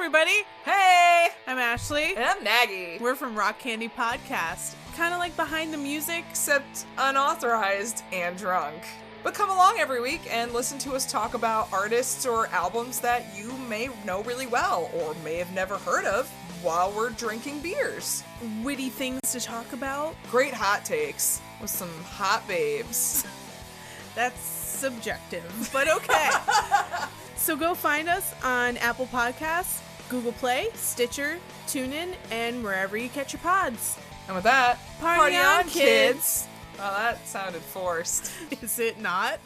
everybody. Hey, I'm Ashley. and I'm Maggie. We're from Rock Candy Podcast. Kind of like behind the music. Except unauthorized and drunk. But come along every week and listen to us talk about artists or albums that you may know really well or may have never heard of while we're drinking beers. Witty things to talk about. Great hot takes with some hot babes. That's subjective, but okay. so go find us on Apple Podcasts, Google Play, Stitcher, TuneIn, and wherever you catch your pods. And with that, Party on, kids. Well, that sounded forced. Is it not?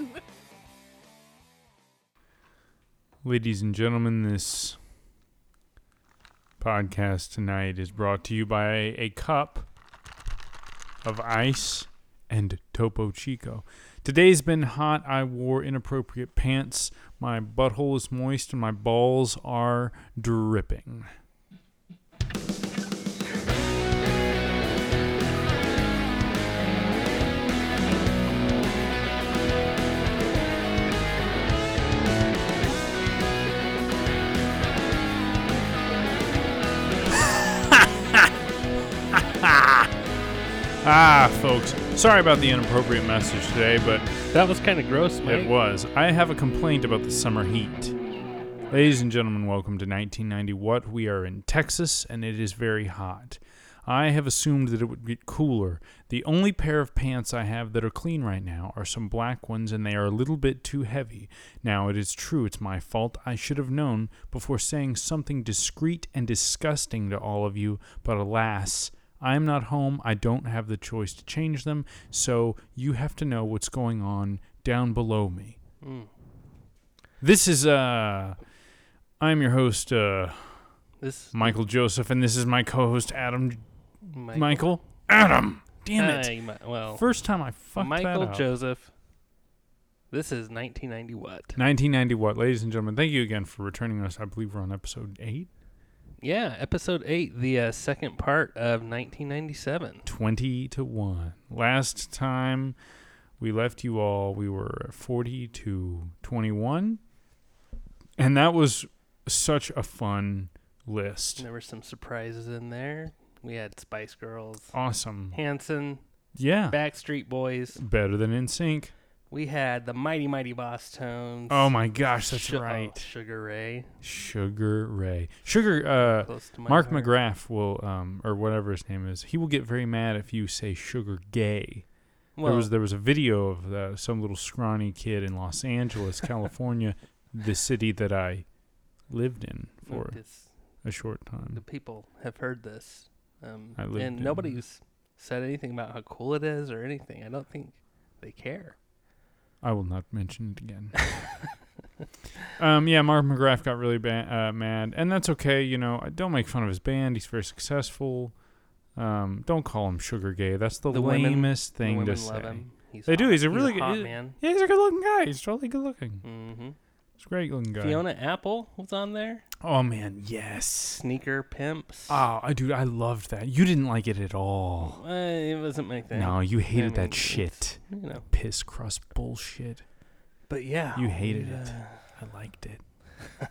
Ladies and gentlemen, this podcast tonight is brought to you by a cup of ice and Topo Chico. Today's been hot. I wore inappropriate pants. My butthole is moist and my balls are dripping. Ah, folks. Sorry about the inappropriate message today, but That was kind of gross, Mike. It was. I have a complaint about the summer heat. Ladies and gentlemen, welcome to 1990 What? We are in Texas and it is very hot. I have assumed that it would get cooler. The only pair of pants I have that are clean right now are some black ones and they are a little bit too heavy. Now, it is true, it's my fault. I should have known before saying something discreet and disgusting to all of you, but alas, I am not home. I don't have the choice to change them, so you have to know what's going on down below me. Mm. This is uh I'm your host uh This Michael Joseph and this is my co-host Adam Michael. Michael Adam. Damn it. Hi, well, First time I fucked Michael that up. Joseph. This is 1990 what? 1990 what? Ladies and gentlemen, thank you again for returning us. I believe we're on episode 8. Yeah, episode eight, the uh, second part of 1997. 20 to 1. Last time we left you all, we were 40 to 21. And that was such a fun list. There were some surprises in there. We had Spice Girls, Awesome. Hanson, Yeah. Backstreet Boys. Better than NSYNC. We had the Mighty Mighty Bosstones. Oh my gosh, that's Su- oh, right. Sugar Ray. Sugar Ray. Sugar uh Close to my Mark heart. McGrath will um or whatever his name is. He will get very mad if you say sugar gay. Well, there was there was a video of uh, some little scrawny kid in Los Angeles, California, the city that I lived in for this- a short time. the people have heard this. Um, I lived and nobody's said anything about how cool it is or anything. I don't think they care. I will not mention it again. um, yeah, Mark McGrath got really ba- uh, mad, and that's okay. You know, I don't make fun of his band. He's very successful. Um, don't call him sugar gay. That's the, The women- lamest The thing women to say. He's They do. hot. He's a really good- hot he's- man. Yeah, he's a good-looking guy. He's totally good-looking. hmm He's a great-looking guy. Fiona Apple was on there. Oh man, yes. Sneaker pimps. Oh, I dude, I loved that. You didn't like it at all. Uh, it wasn't my thing. No, you hated I mean, that shit. You know. Piss crust bullshit. But yeah. You hated it. I liked it. I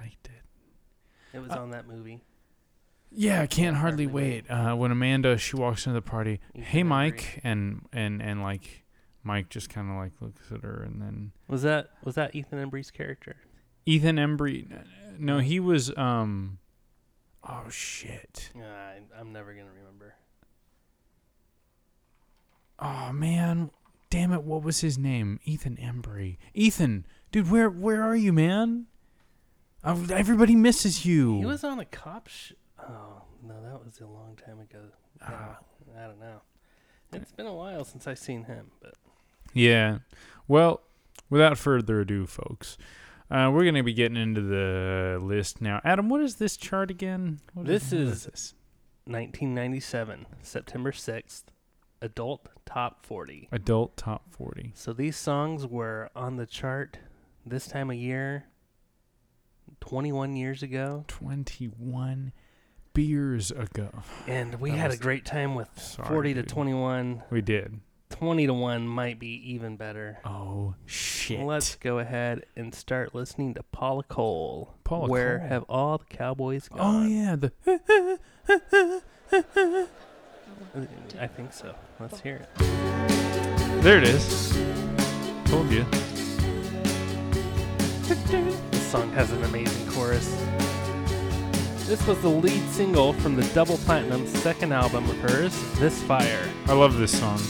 liked it. it was Uh, on that movie. Yeah, I can't hardly wait. Uh, when Amanda she walks into the party, hey. Mike, and and and like Mike just kind of like looks at her, and then Was that was that Ethan Embry's character? Ethan Embry. No, he was um. Oh shit. Uh, I, I'm never gonna remember. Oh man, damn it! What was his name? Ethan Embry. Ethan, dude, where where are you, man? Uh, everybody misses you. He was on a cop. Sh- oh no, that was a long time ago. Yeah, Ah. I don't know. It's been a while since I've seen him, but Yeah. Well, without further ado, folks, uh, we're going to be getting into the list now. Adam, what is this chart again? What This what is- this? 1997, September 6th, adult top 40. adult top 40. So these songs were on the chart this time of year 21 years ago 21 beers ago. and we That had a great time with Sorry, 40 to dude. 21 We did. 20 to 1 might be even better. Oh shit. Let's go ahead and start listening to Paula Cole. Paula Where Cole. have all the cowboys oh, gone? Oh yeah, the I think so. Let's hear it. There it is. Told you. This song has an amazing chorus. This was the lead single from the double platinum second album of hers, This Fire. I love this song.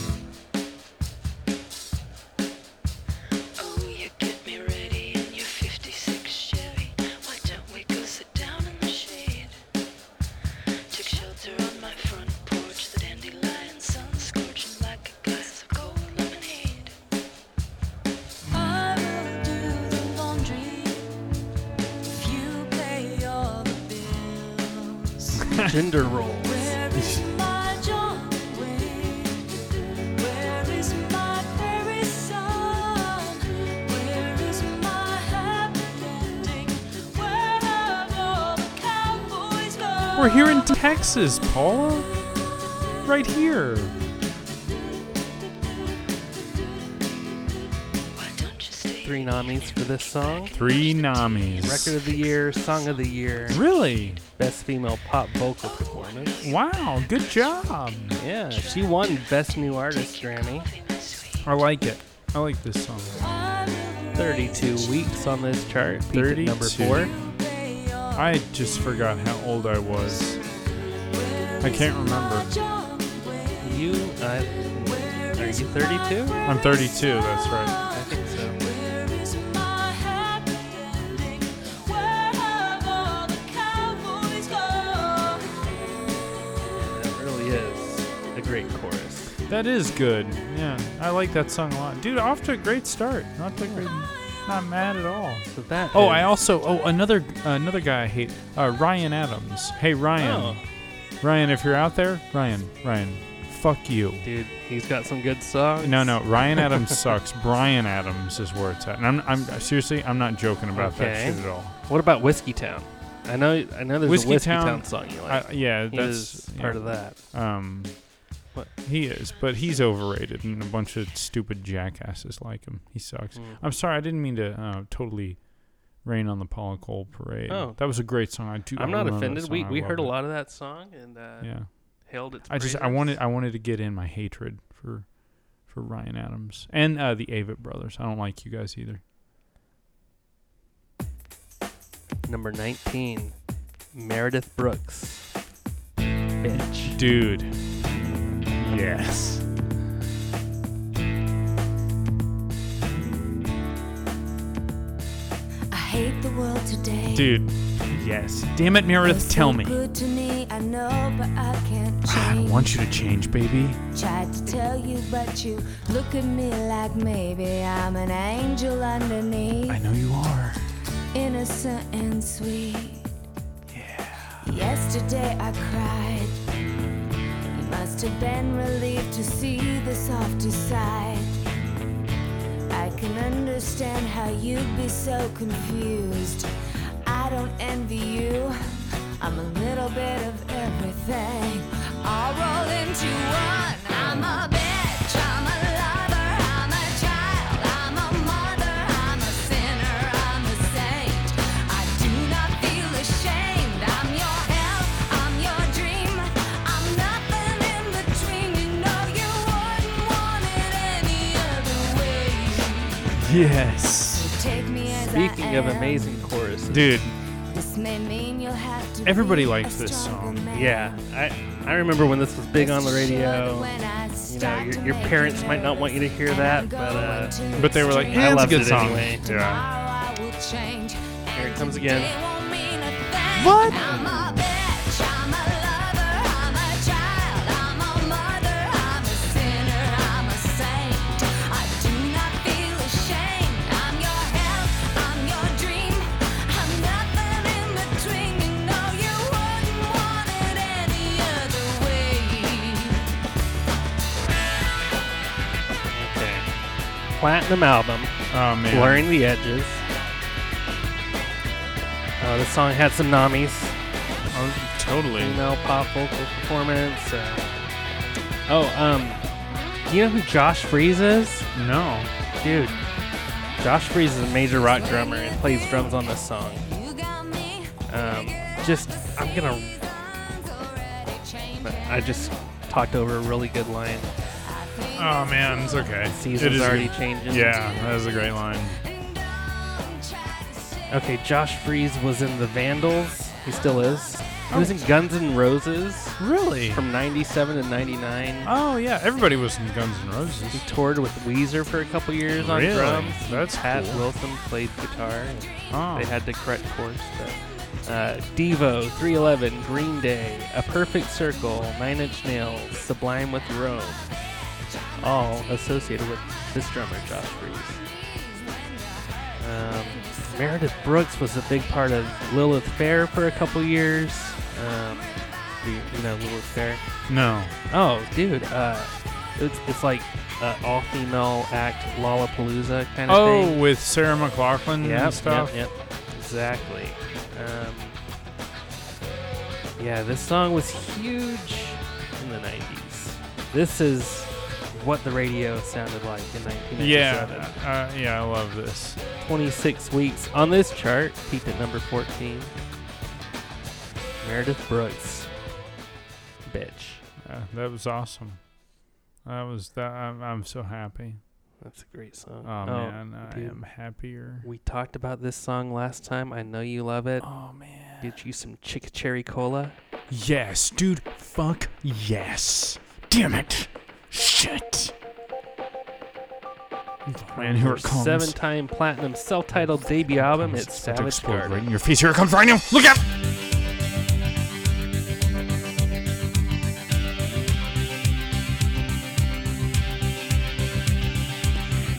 Texas, Paula. Right here. Why don't you stay Three nominees for this song. Three Namis. Record of the Year, Song of the Year, Really? Best Female Pop Vocal Performance. Wow, good job. Yeah, she won Best New Artist Grammy. I like it. I like this song. 32 weeks on this chart. peaked at number four. I just forgot how old I was. I can't remember. You, uh, are you 32? I'm 32, that's right. I think so. Where is my happy ending? Where have all the cowboys gone? That really is a great chorus. That is good. Yeah, I like that song a lot. Dude, off to a great start. Not great. Not mad at all. So that. Oh, I also oh another another guy I hate. Uh, Ryan Adams. Hey Ryan. Oh, Ryan, if you're out there, Ryan, Ryan, fuck you. dude, he's got some good songs. No, no, Ryan Adams sucks. Bryan Adams is where it's at. And I'm, I'm seriously, I'm not joking about that shit at all. What about Whiskey Town? I know, I know. There's Whiskey a Whiskeytown- Town, song you like. I, yeah, he that's part yeah. of that. Um, What? he is, but he's overrated, and a bunch of stupid jackasses like him. He sucks. Mm. I'm sorry, I didn't mean to uh, totally rain on the Paula Cole parade. Oh. that was a great song. I do. I'm I not offended. We we heard a lot of that song and uh, Yeah, hailed its. I just I wanted I wanted to get in my hatred for for Ryan Adams and uh, the Avett brothers. I don't like you guys either. number 19, Meredith Brooks. Bitch. Dude. Yes. Dude. Yes. Damn it, Meredith, tell me. Good to me, I know, but I can't change. I want you to change, baby. Tried to tell you, but you look at me like maybe I'm an angel underneath, I know you are. innocent and sweet. Yeah. Yesterday I cried. You must have been relieved to see the softer side. Can understand how you'd be so confused. I don't envy you. I'm a little bit of everything. All roll into one. I'm a bitch. Yes. Take me as Speaking of amazing choruses, Dude, This may mean you'll have to Everybody likes this song. yeah, I I remember when this was big on the Rest assured that radio. You know, your, your parents might not want you to hear that, but uh, but they were like, extreme. yeah, I it's a loved good it song. anyway. Yeah. Tomorrow I will change. Here it comes again. won't mean a thing. What? Platinum album, Oh man. blurring the edges. Uh, this song had some nommies. Oh, totally. female pop vocal performance. Uh, oh, um, You know who Josh Freese is? No. Dude, Josh Freese is a major rock drummer and plays drums on this song. Um, just, I'm gonna. I just talked over a really good line. Oh man, it's okay. Season's It is already changing. Yeah, that was a great line. Okay, Josh Freese was in the Vandals. He still is. He was in Guns N' Roses Really? from 97 to 99. Oh yeah, everybody was in Guns N' Roses. He toured with Weezer for a couple years on Really? drums. That's Pat cool. Wilson played guitar. Oh. They had to correct course. But, uh, Devo, 311, Green Day, A Perfect Circle, Nine Inch Nails, Sublime with Rome. All associated with this drummer, Josh Freese. Um, Meredith Brooks was a big part of Lilith Fair for a couple years. Um, do you, you know Lilith Fair? no. Oh, dude, uh, it's, it's like uh, all female act Lollapalooza kind of Oh, thing. with Sarah McLachlan Yep, and stuff. Yep, yep, exactly. Um, yeah, this song was huge in the 90s. This is what the radio sounded like in 1997. Yeah, uh, yeah, I love this. 26 weeks on this chart, peaked at number 14. Meredith Brooks. Bitch. Uh, that was awesome. That was that. I'm, I'm so happy. That's a great song. Oh, man, I dude. am happier. We talked about this song last time. I know you love it. Oh man. Get you some Chick Cherry Cola. Yes, dude. Fuck yes. Damn it. Shit. Man, here it comes. Seven-time platinum self-titled debut album. It's about to Savage Garden. right in your face. Here it comes right now. Look out!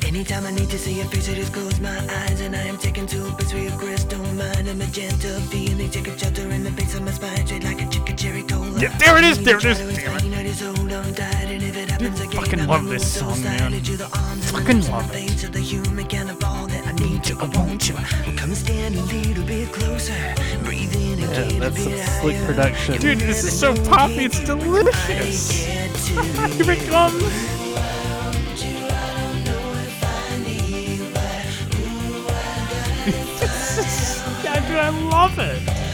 Anytime I need to see your face, I just close my eyes and I am taken to a place where your crystal mind and magenta feeling take a shelter in the base of my spine, straight like a chicken cherry cola. Yeah, there it is, there it is, Try to damn it. Explain, I just hold on tight, and if it happens again, fucking love this song, man. to the arms and the Fucking love it. face, to the human kind that I need you, I want you. Come stand a little bit closer, breathe in and Yeah, that's some slick production. Dude, this is so poppy. It's delicious. Here it comes. dude, I love it.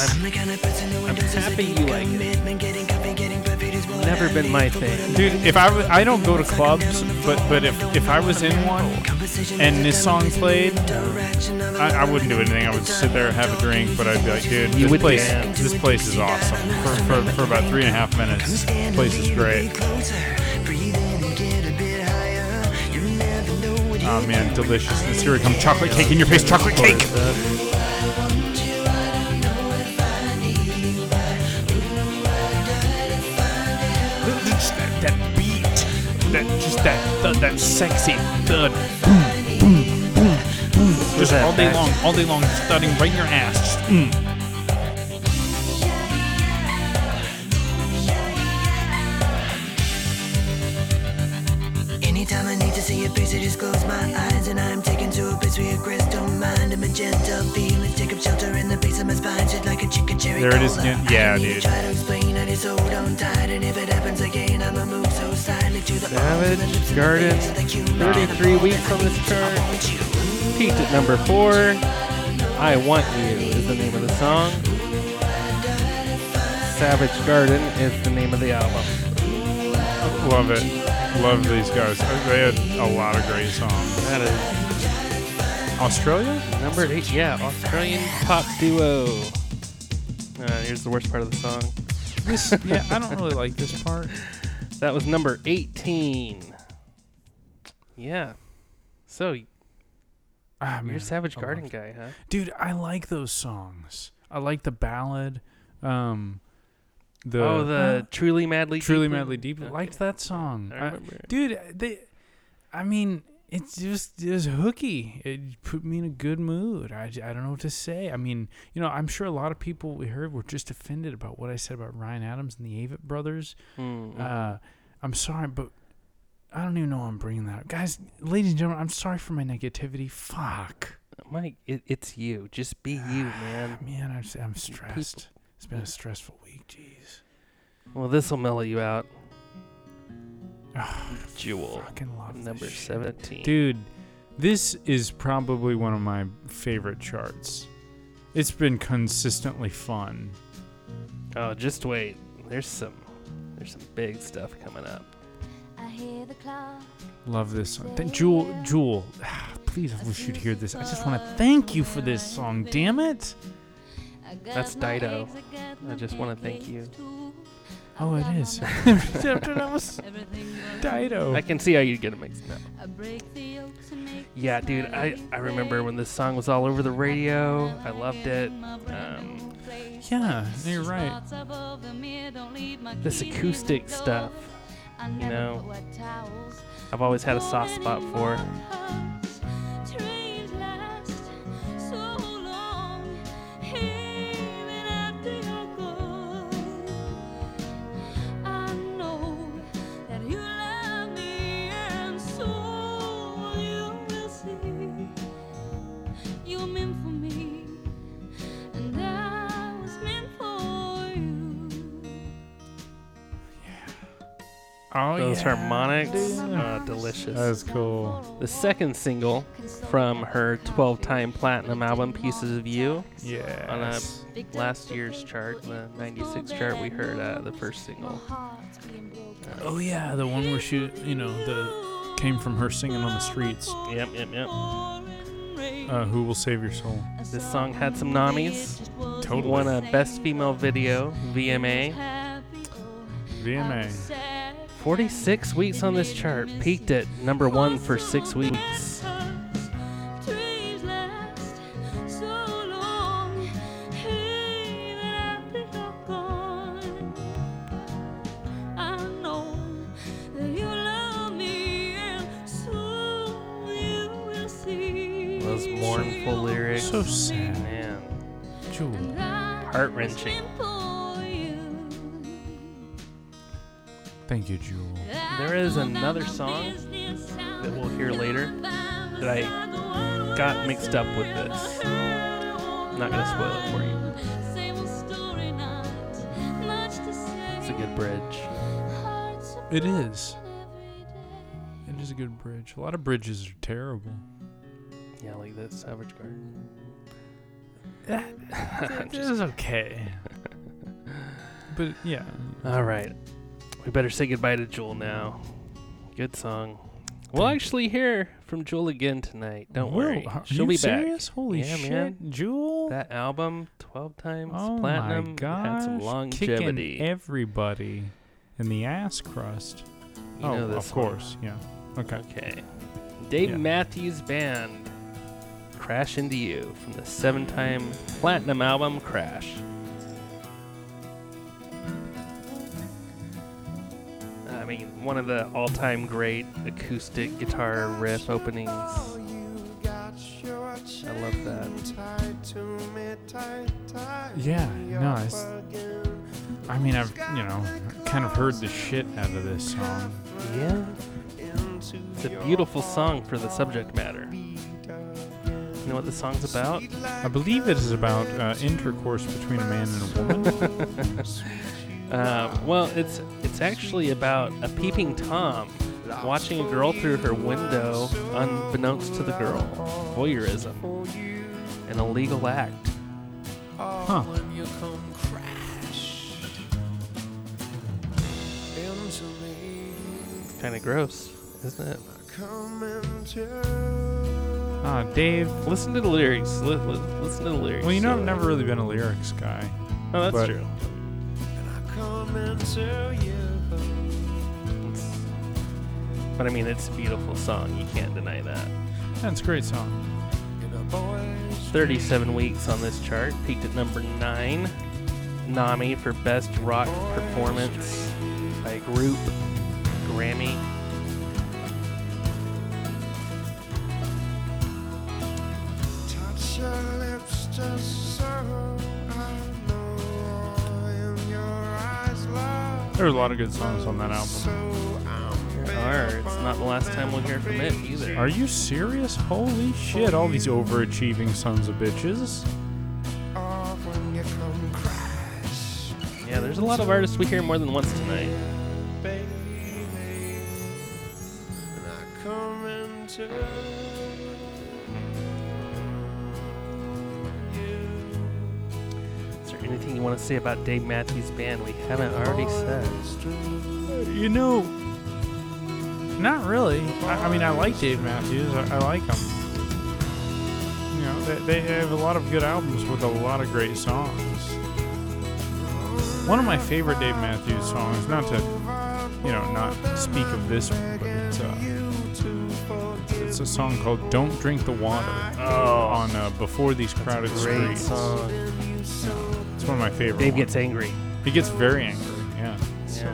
I'm the kind of person who I'm happy you like it. commitment, getting coffee, getting perfect is what Never been my thing. Dude, if I was, I don't go to clubs, but but if if I was in one and this song played, I, I, wouldn't do anything. I would sit there, and have a drink, but I'd be like, dude, You this place, dance. this place is awesome. For, for, for about three and a half minutes, this place is great. Oh man, deliciousness. Here it comes, chocolate cake in your face, chocolate cake. That just that thud, that sexy thud, boom, boom, boom, boom. Just that all day back- long, all day long, thudding right in your ass. Just, mm. Anytime I need to see your face, I just close slightly to the arms and the Savage lips and the Garden, face of the human 33 weeks on this chart. Peaked at number four. I Want You is the name of the song. Savage Garden is the name of the album. Love it. Love these guys. Uh, they had a lot of great songs. That is Australia? number eight. Yeah, Australian pop duo. Uh, here's the worst part of the song. This, yeah, I don't really like this part. That was number 18. Yeah. So, Ah, you're man, a Savage I Garden guy, huh? Dude, I like those songs. I like the ballad. Um, the oh, the Truly Madly Truly Deeply? Madly Deep. Okay. Liked that song. I I- dude, they. I mean, it's just was hooky. It put me in a good mood. I, I don't know what to say. I mean, you know, I'm sure a lot of people we heard were just offended about what I said about Ryan Adams and the Avett Brothers. Hmm. Uh, I'm sorry, but I don't even know why I'm bringing that up. Guys, ladies and gentlemen, I'm sorry for my negativity. Fuck. Mike, it, it's you. Just be you, man. Man, I'm, I'm stressed. It's been a stressful week. Jeez. Well, this will mellow you out. Ah, Jewel, fucking love this number shit. 17. Dude, this is probably one of my favorite charts. It's been consistently fun. Oh, just wait. There's some there's some big stuff coming up. I hear the clock. Love this song. Th- Jewel, Jewel, please, I wish you'd hear this. I just want to thank you for this song. Damn it. That's Dido. I just want to thank you. Oh, it is. After was Dido. I can see how you get it mixed up. Yeah, dude, I, I remember when this song was all over the radio. I loved it. Um, yeah, you're right. this acoustic stuff, you know, I've always had a soft spot for. Oh, Those yeah. harmonics, dude. uh, delicious. That's cool. The second single from her 12 time platinum album, Pieces of You, Yeah. on a last year's chart, the 96 chart, we heard uh, the first single. Oh yeah, the one where she, you know, the came from her singing on the streets. Yep, yep, yep. Uh, Who will save your soul? This song had some nommies. Totally. Won a Best Female Video, VMA. VMA. 46 weeks on this chart, peaked at number one for six weeks. Dreams last so long, even after you're gone. I know that you love me, and soon you will see. Those mournful lyrics. So sad. Man, Jewel. heart wrenching. Thank you, Jewel. There is another song that we'll hear later that I got mixed up with this. I'm not gonna spoil it for you. It's a good bridge. It is. It is a good bridge. A lot of bridges are terrible. Yeah, like this Savage Garden. This is okay. But yeah. All right, we better say goodbye to Jewel now. Good song. We'll actually hear from Jewel again tonight. Don't Whoa, worry, are she'll you be serious? back. Holy Yeah, shit, man. Jewel! That album, 12 times oh platinum, my gosh, had some longevity. Kicking everybody in the ass crust. You oh, know this of course, yeah. Okay. Okay. Dave Yeah. Matthews Band. Crash Into You from the seven time platinum album Crash. Mean, one of the all time great acoustic guitar riff openings. I love that. Yeah, no, it's, I mean, I've, you know, kind of heard the shit out of this song. Yeah. It's a beautiful song for the subject matter. You know what the song's about? I believe it is about uh, intercourse between a man and a woman. Um, well, it's it's actually about a peeping tom watching a girl through her window, unbeknownst to the girl. Voyeurism, an illegal act. huh. Kind of gross, isn't it? Ah, Dave. Listen to the lyrics. Li- li- listen to the lyrics. Well, you know, I've never really been a lyrics guy. Oh, that's but- true. It's- but I mean, it's a beautiful song. You can't deny that. That's a great song. 37 weeks on this chart, peaked at number 9. Nami for Best Rock Performance by a Group, Grammy. There's a lot of good songs on that album. There are. It's not the last time we'll hear from it either. Are you serious? Holy shit! All these overachieving sons of bitches. Yeah, there's a lot of artists we hear more than once tonight. Is anything you want to say about Dave Matthews Band we haven't already said? You know, not really. I, I mean, I like Dave Matthews. I, I like him. You know, they, they have a lot of good albums with a lot of great songs. One of my favorite Dave Matthews songs, not to, you know, not speak of this one, but it's, uh, it's a song called "Don't Drink the Water" Oh, on uh, "Before These Crowded great Streets." song. Yeah, it's one of my favorite. Dave ones. gets angry. He gets very angry. Yeah. Yes.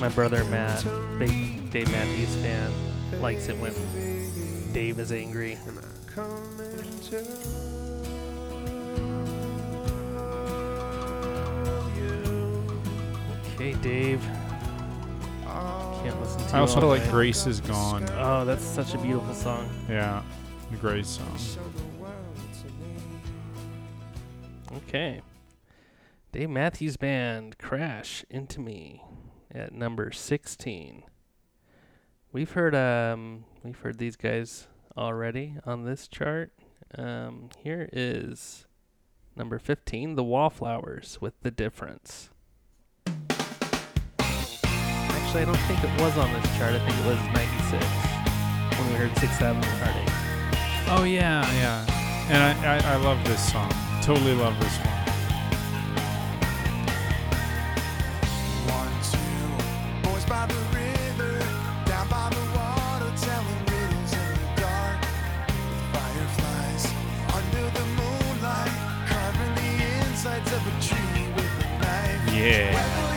My brother Matt, big Dave Matthews fan, likes it when Dave is angry. Okay, Dave. Can't listen to I also all like night. "Grace Is Gone." Oh, that's such a beautiful song. Yeah, the Grace song. Okay. Dave Matthews Band, Crash Into Me at number 16. We've heard um we've heard these guys already on this chart. Um here is number 15, The Wallflowers with The Difference. Actually, I don't think it was on this chart. I think it was 96 when we heard 6th Avenue Heartache. Oh yeah, yeah. And I, I, I love this song. Totally love this one. One,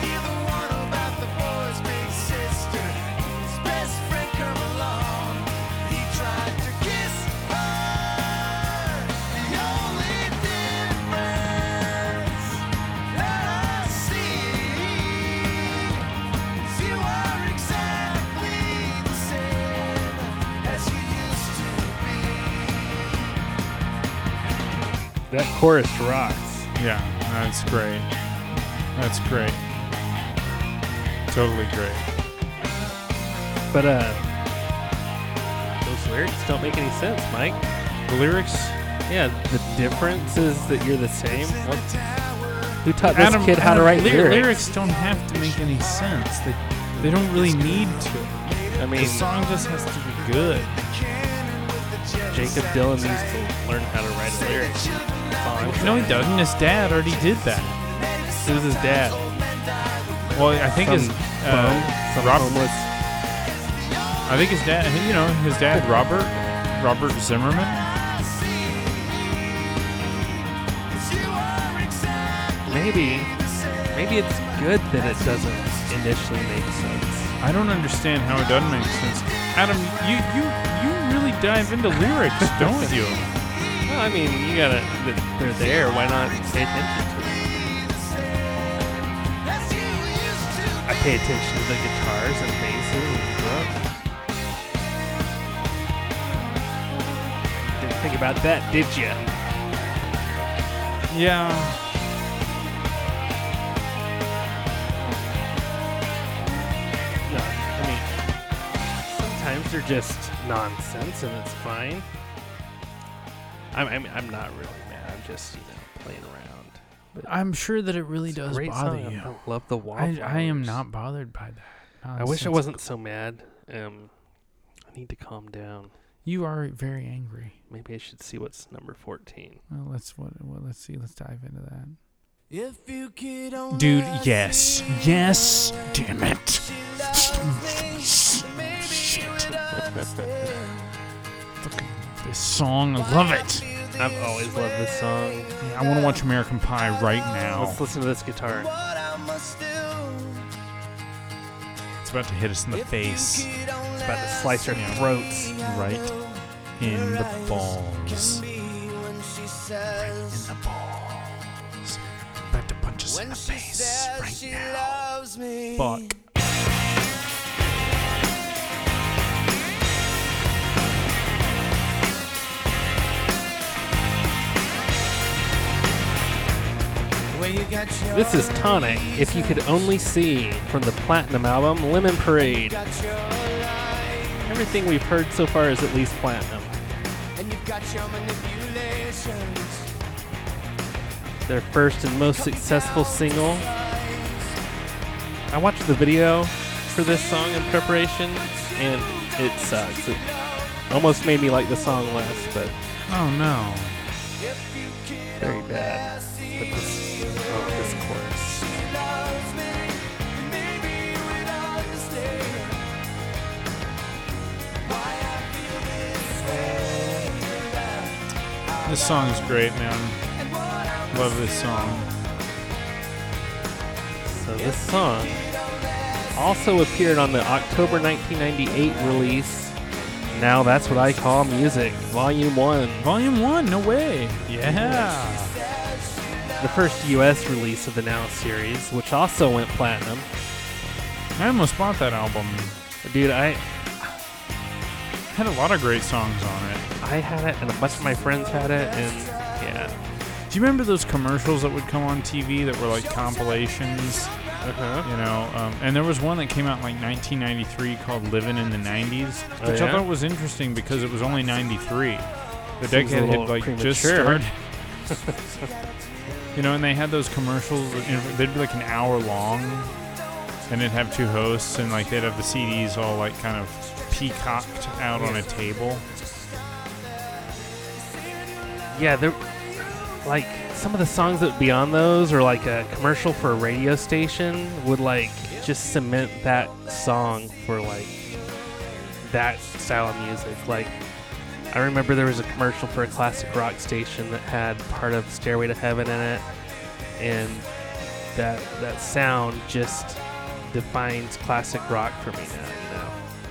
That chorus rocks. Yeah, that's great. That's great. Totally great. But uh those lyrics don't make any sense, Mike. The lyrics, Yeah, the difference is that you're the same. What? Who taught this Adam, kid how to write lyrics? lyrics don't have to make any sense. They, they don't really need to. I mean, The song just has to be good. Jakob Dylan needs to learn how to write a lyric. No, he doesn't. His dad already did that. Who's his dad? Well, I think his Some uh, bum? Some Rob- homeless. I think his dad. You know, his dad, Robert, Robert Zimmerman. Maybe, maybe it's good that it doesn't initially make sense. I don't understand how it doesn't make sense. Adam, you you you really dive into lyrics, don't you? Well, I mean, you gotta. They're there. Why not pay attention to them? I pay attention to the guitars and basses and drums. Didn't think about that, did you? Yeah. No, I mean, sometimes they're just nonsense and it's fine. I'm, I'm, I'm not really mad. I'm just, you know, playing around. But I'm sure that it really it's a does great bother song. you. I love the I, wallflowers. I am not bothered by that. I wish I nonsense. wasn't so mad. Um, I need to calm down. You are very angry. Maybe I should see what's number 14. Well, let's what, well, let's see. Let's dive into that. If you could only Dude, yes, yes. Damn it. Fucking this song, I love it. I've always loved this song. Yeah, I want to watch American Pie right now. Let's listen to this guitar. It's about to hit us in the face, It's about to slice our throats. right in the balls. Right in the balls. About to punch us in the face right now. Fuck This is Tonic. If you could only see from the platinum album Lemon Parade. Everything we've heard so far is at least platinum. Their first and most successful single. I watched the video for this song in preparation, and it sucks. It almost made me like the song less, but Oh no. very bad. But this, This song is great, man. Love this song. So this song also appeared on the October 1998 release. Now that's what I call music, Volume One. Volume one, no way. Yeah. the first US release of the Now series, which also went platinum. I almost bought that album. Dude, I Had a lot of great songs on it. I had it and a bunch of my friends had it and yeah. Do you remember those commercials that would come on TV that were like compilations? Uh-huh. You know, um, and there was one that came out in like 1993 called "Living in the '90s," Oh, which I yeah? thought was interesting because it was only '93. The Seems a decade little had like just premature. started. you know, and they had those commercials. you know, They'd be like an hour long, and it'd have two hosts, and like they'd have the CDs all like kind of peacocked out on a table. Yeah, there like some of the songs that would be on those or like a commercial for a radio station would like just cement that song for like that style of music. Like I remember there was a commercial for a classic rock station that had part of Stairway to Heaven in it and that that sound just defines classic rock for me now,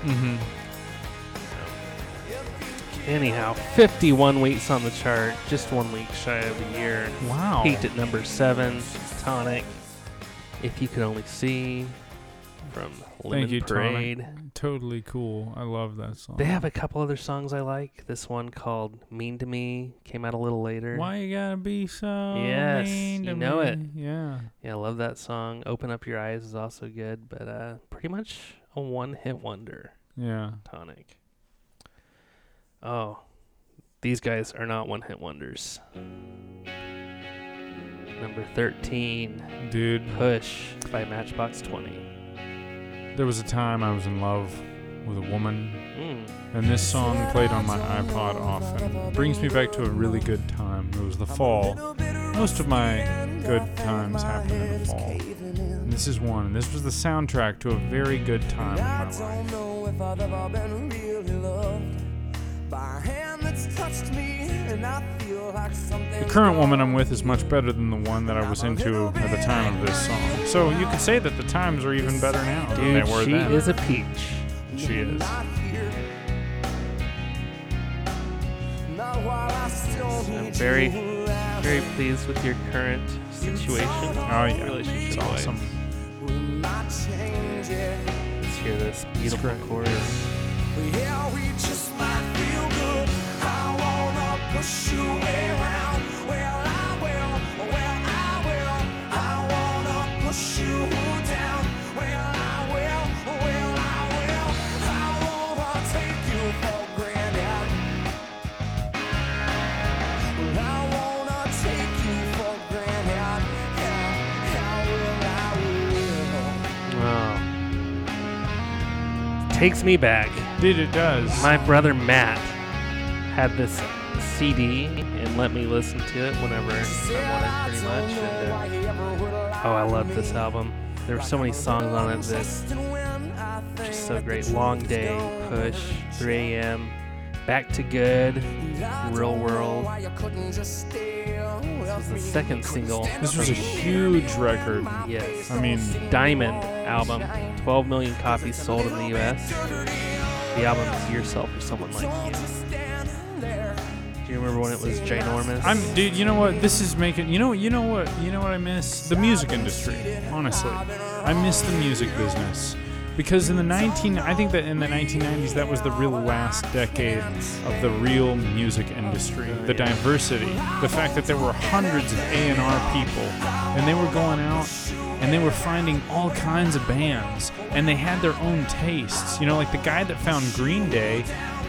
you know. Mm-hmm. Anyhow, 51 weeks on the chart, just one week shy of a year. Wow. Peaked at number seven, Tonic. If you could only see from Lemon Thank you, Parade. Tonic. Totally cool. I love that song. They have a couple other songs I like. This one called "Mean to Me" came out a little later. Why you gotta be so Yes, mean you know me? it. Yeah. Yeah, I love that song. "Open Up Your Eyes" is also good, but uh, pretty much a one-hit wonder. Yeah. Tonic. Oh, these guys are not one-hit wonders. Number thirteen, Dude, "Push" by Matchbox Twenty. there was a time I was in love with a woman, Mm. and this song played on my iPod often. Brings me back to a really good time. It was the fall. Most of my good times happen in the fall. And this is one. And this was the soundtrack to a very good time in my life. The current woman I'm with is much better than the one that I was into at the time of this song. So you could say that the times are even better now than Dude, they were she then. is a peach. she is. I'm very, very pleased with your current situation. Oh yeah, relationship it's awesome. Let's hear this beautiful great. chorus. Wanna push you around. Well, I will. Well, I will. I wanna push you down. Well, I will. Well, I will. I wanna take you for granted. Well, I wanna take you for granted. Yeah, I will. I will. Wow. Takes me back. Dude, it does. My brother Matt had this CD and let me listen to it whenever I wanted, pretty much. And, uh, oh, I love this album. There were so many songs on it that just so great. Long Day, Push, 3 a.m., Back to Good, Real World. This was the second single. this was a huge record. Yes. I mean, Diamond album. 12 million copies sold in the U.S. The album is Yourself or Someone Like You. Do you remember when it was ginormous? I'm dude. You know what? This is making. You know. You know what? You know what I miss? The music industry. Honestly, I miss the music business. because in the 19 I think that in the 1990s that was the real last decade of the real music industry the diversity the fact that there were hundreds of A&R people and they were going out and they were finding all kinds of bands and they had their own tastes you know like the guy that found Green Day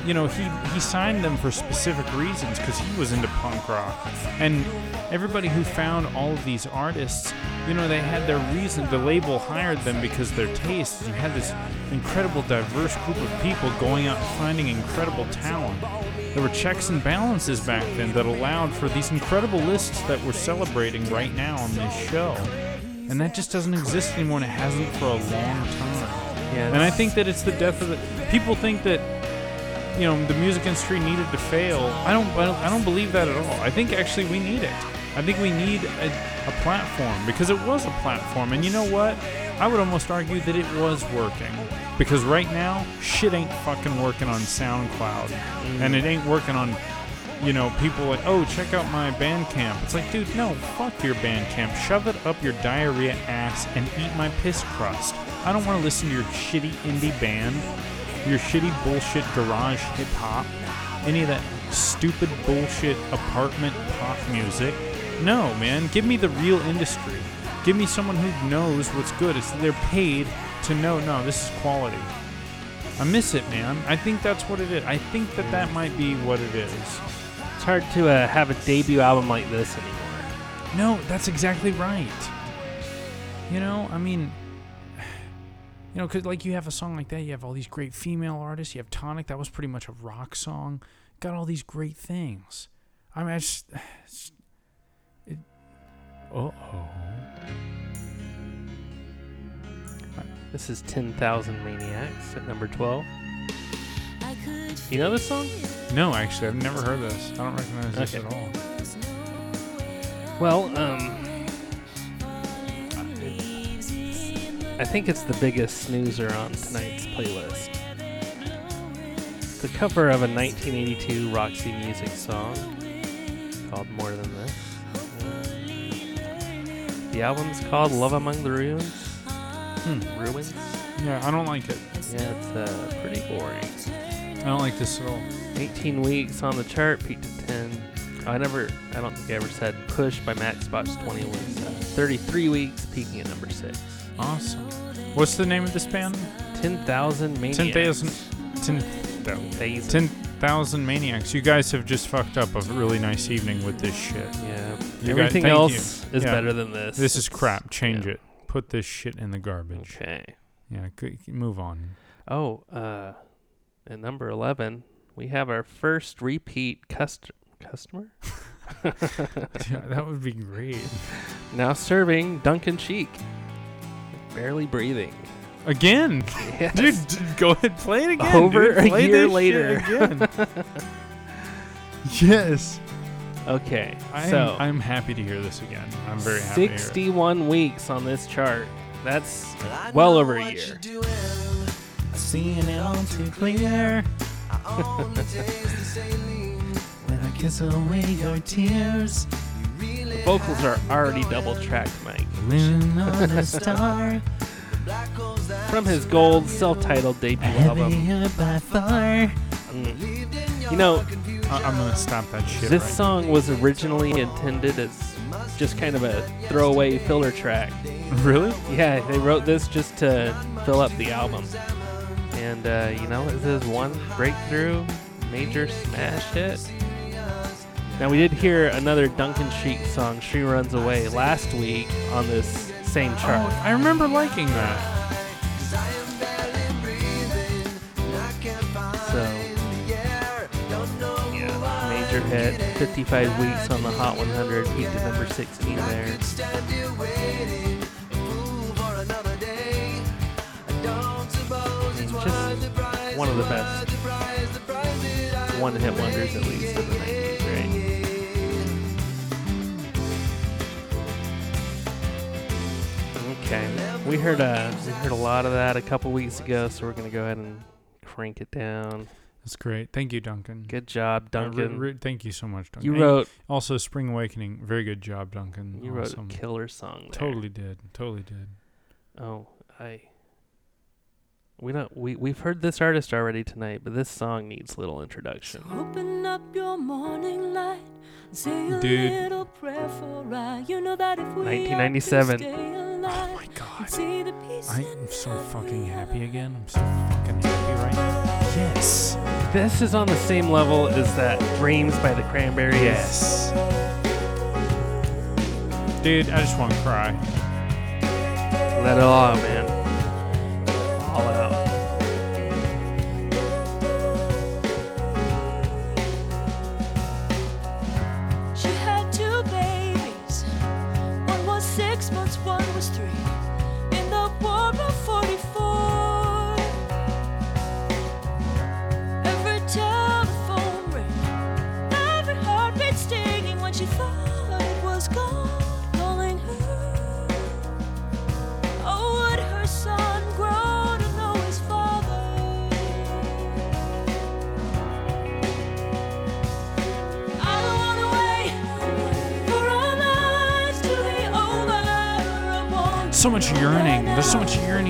you know he he signed them for specific reasons because he was into punk rock. And everybody who found all of these artists you know they had their reason the label hired them because their tastes you had this incredible diverse group of people going out and finding incredible talent. There were checks and balances back then that allowed for these incredible lists that we're celebrating right now on this show. And that just doesn't exist anymore and it hasn't for a long time. Yeah, and I think that it's the death of the people think that you know the music industry needed to fail. I don't I don't, I don't believe that at all. I think actually we need it. I think we need a, a platform because it was a platform. And you know what? I would almost argue that it was working. Because right now, shit ain't fucking working on SoundCloud. Mm. And it ain't working on, you know, people like, oh, check out my Bandcamp. It's like, dude, no, fuck your Bandcamp. Shove it up your diarrhea ass and eat my piss crust. I don't want to listen to your shitty indie band, your shitty bullshit garage hip hop, any of that stupid bullshit apartment pop music. No, man, give me the real industry. Give me someone who knows what's good. It's they're paid to know. No, this is quality. I miss it, man. I think that's what it is. I think that that might be what it is. it's hard to uh, have a debut album like this anymore. No, that's exactly right. You know, I mean, you know, because like you have a song like that, you have all these great female artists. You have Tonic, that was pretty much a rock song. Got all these great things. I mean, I just. It's, it, uh oh. This is 10,000 Maniacs at number 12. You know this song? No, actually, I've never heard this. I don't recognize this at all. Well, um, I think it's the biggest snoozer on tonight's playlist. The cover of a 1982 Roxy Music song called More Than This. Uh, the album's called Love Among the Ruins. Hmm. Ruins? Yeah, I don't like it. Yeah, it's uh, pretty boring. I don't like this at all. 18 weeks on the chart, peaked to 10. I never, I don't think I ever said Push by Matchbox 20 was uh, 33 weeks, peaking at number 6. Awesome. What's the name of this band? 10,000 Maniacs. 10,000. 10, Thousand. 10,000 Maniacs. You guys have just fucked up a really nice evening with this shit. Yeah. You Everything thank else you. is Yeah. better than this. This is crap. Change yeah. it. Put this shit in the garbage. Okay. Yeah, move on. Oh, uh, at number 11, we have our first repeat cust- customer. Yeah, that would be great. now serving Duncan Sheik. Barely breathing. Again, Yes. dude, d- go ahead, play it again. Over dude. a Play year this shit later. again. yes, Okay. I'm, so I'm happy to hear this again. I'm very happy. to hear 61 weeks on this chart. That's well over a year. Seeing it all too clear. when I kiss away your tears, The vocals are already double tracked, Mike. moon on a star, From his gold self-titled debut album. by far. Mm. You know, I- I'm gonna stop that shit. this right song was originally intended as just kind of a throwaway filler track. Really? Yeah, they wrote this just to fill up the album. And, uh, you know, this is one breakthrough, major smash hit. Now, we did hear another Duncan Sheik song, She Runs Away, last week on this same oh, chart. Oh, I remember liking that. So, yeah, major hit. 55 weeks on the Hot 100, peaked at number 16 there. Just one of the best one-hit wonders, at least in the 90s, Okay, we heard uh, we heard a lot of that a couple weeks ago, so we're gonna go ahead and crank it down. That's great. Thank you, Duncan. Good job, Uh, re- Duncan. re- thank you so much, Duncan. you And wrote also Spring Awakening. Very good job, Duncan. you wrote awesome. a killer song. There. Totally did. Totally did. Oh, I We don't we we've heard this artist already tonight, but this song needs little introduction. Open up your morning light. Dude. little prayer for I. You know that if we 1997. Are to stay alive, Oh my god. see the peace I in am so fucking happy again. I'm so fucking happy right now. Yes. This is on the same level as that Dreams by the Cranberries. Yes. Dude, I just want to cry. Let it all out, man.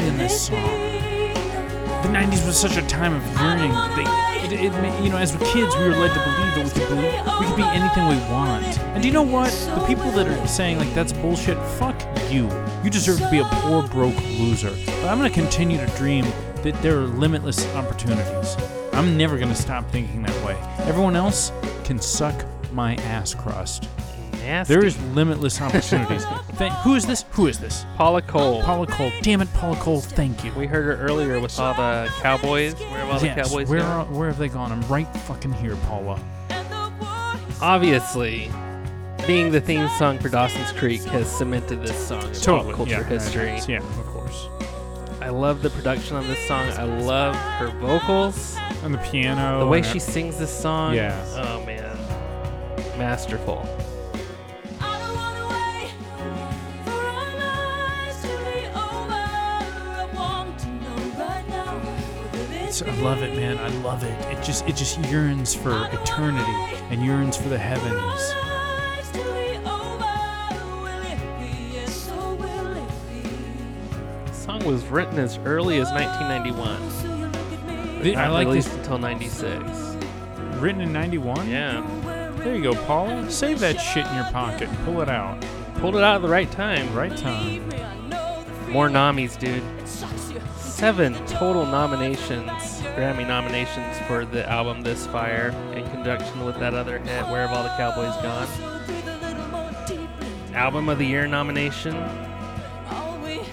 In this song. The 90s was such a time of yearning. They, it, it, you know, as kids, we were led to believe that we could, believe, we could be anything we want. And do you know what? The people that are saying, like, that's bullshit, fuck you. You deserve to be a poor, broke loser. But I'm going to continue to dream that there are limitless opportunities. I'm never going to stop thinking that way. Everyone else can suck my ass crust. Nasty. There is limitless opportunities. Thank, who is this? Who is this? Paula Cole. Paula Cole. Damn it, Paula Cole. Thank you. We heard her earlier with all the Cowboys. Where have all the Cowboys where, gone? are, where have they gone? I'm right fucking here, Paula. Obviously, being the theme song for Dawson's Creek has cemented this song in pop culture yeah, history. Yeah, of course. I love the production on this song. I love her vocals. And the piano. The way she it- sings this song. Yeah. Oh man. Masterful. It's- I love it, man. I love it. It just it just yearns for eternity and yearns for the heavens. lives to be over. Will it be yes or will it be? The song was written as early as 1991. So you look at me. The- I Not like released this. until 96. Written in '91. Yeah. There you go, Paula. Save that shit in your pocket. and Pull it out. Pulled it out at the right time. Right time. More Namis, dude. Seven total nominations, Grammy nominations for the album This Fire, in conjunction with that other hit, Where Have All the Cowboys Gone? Album of the Year nomination.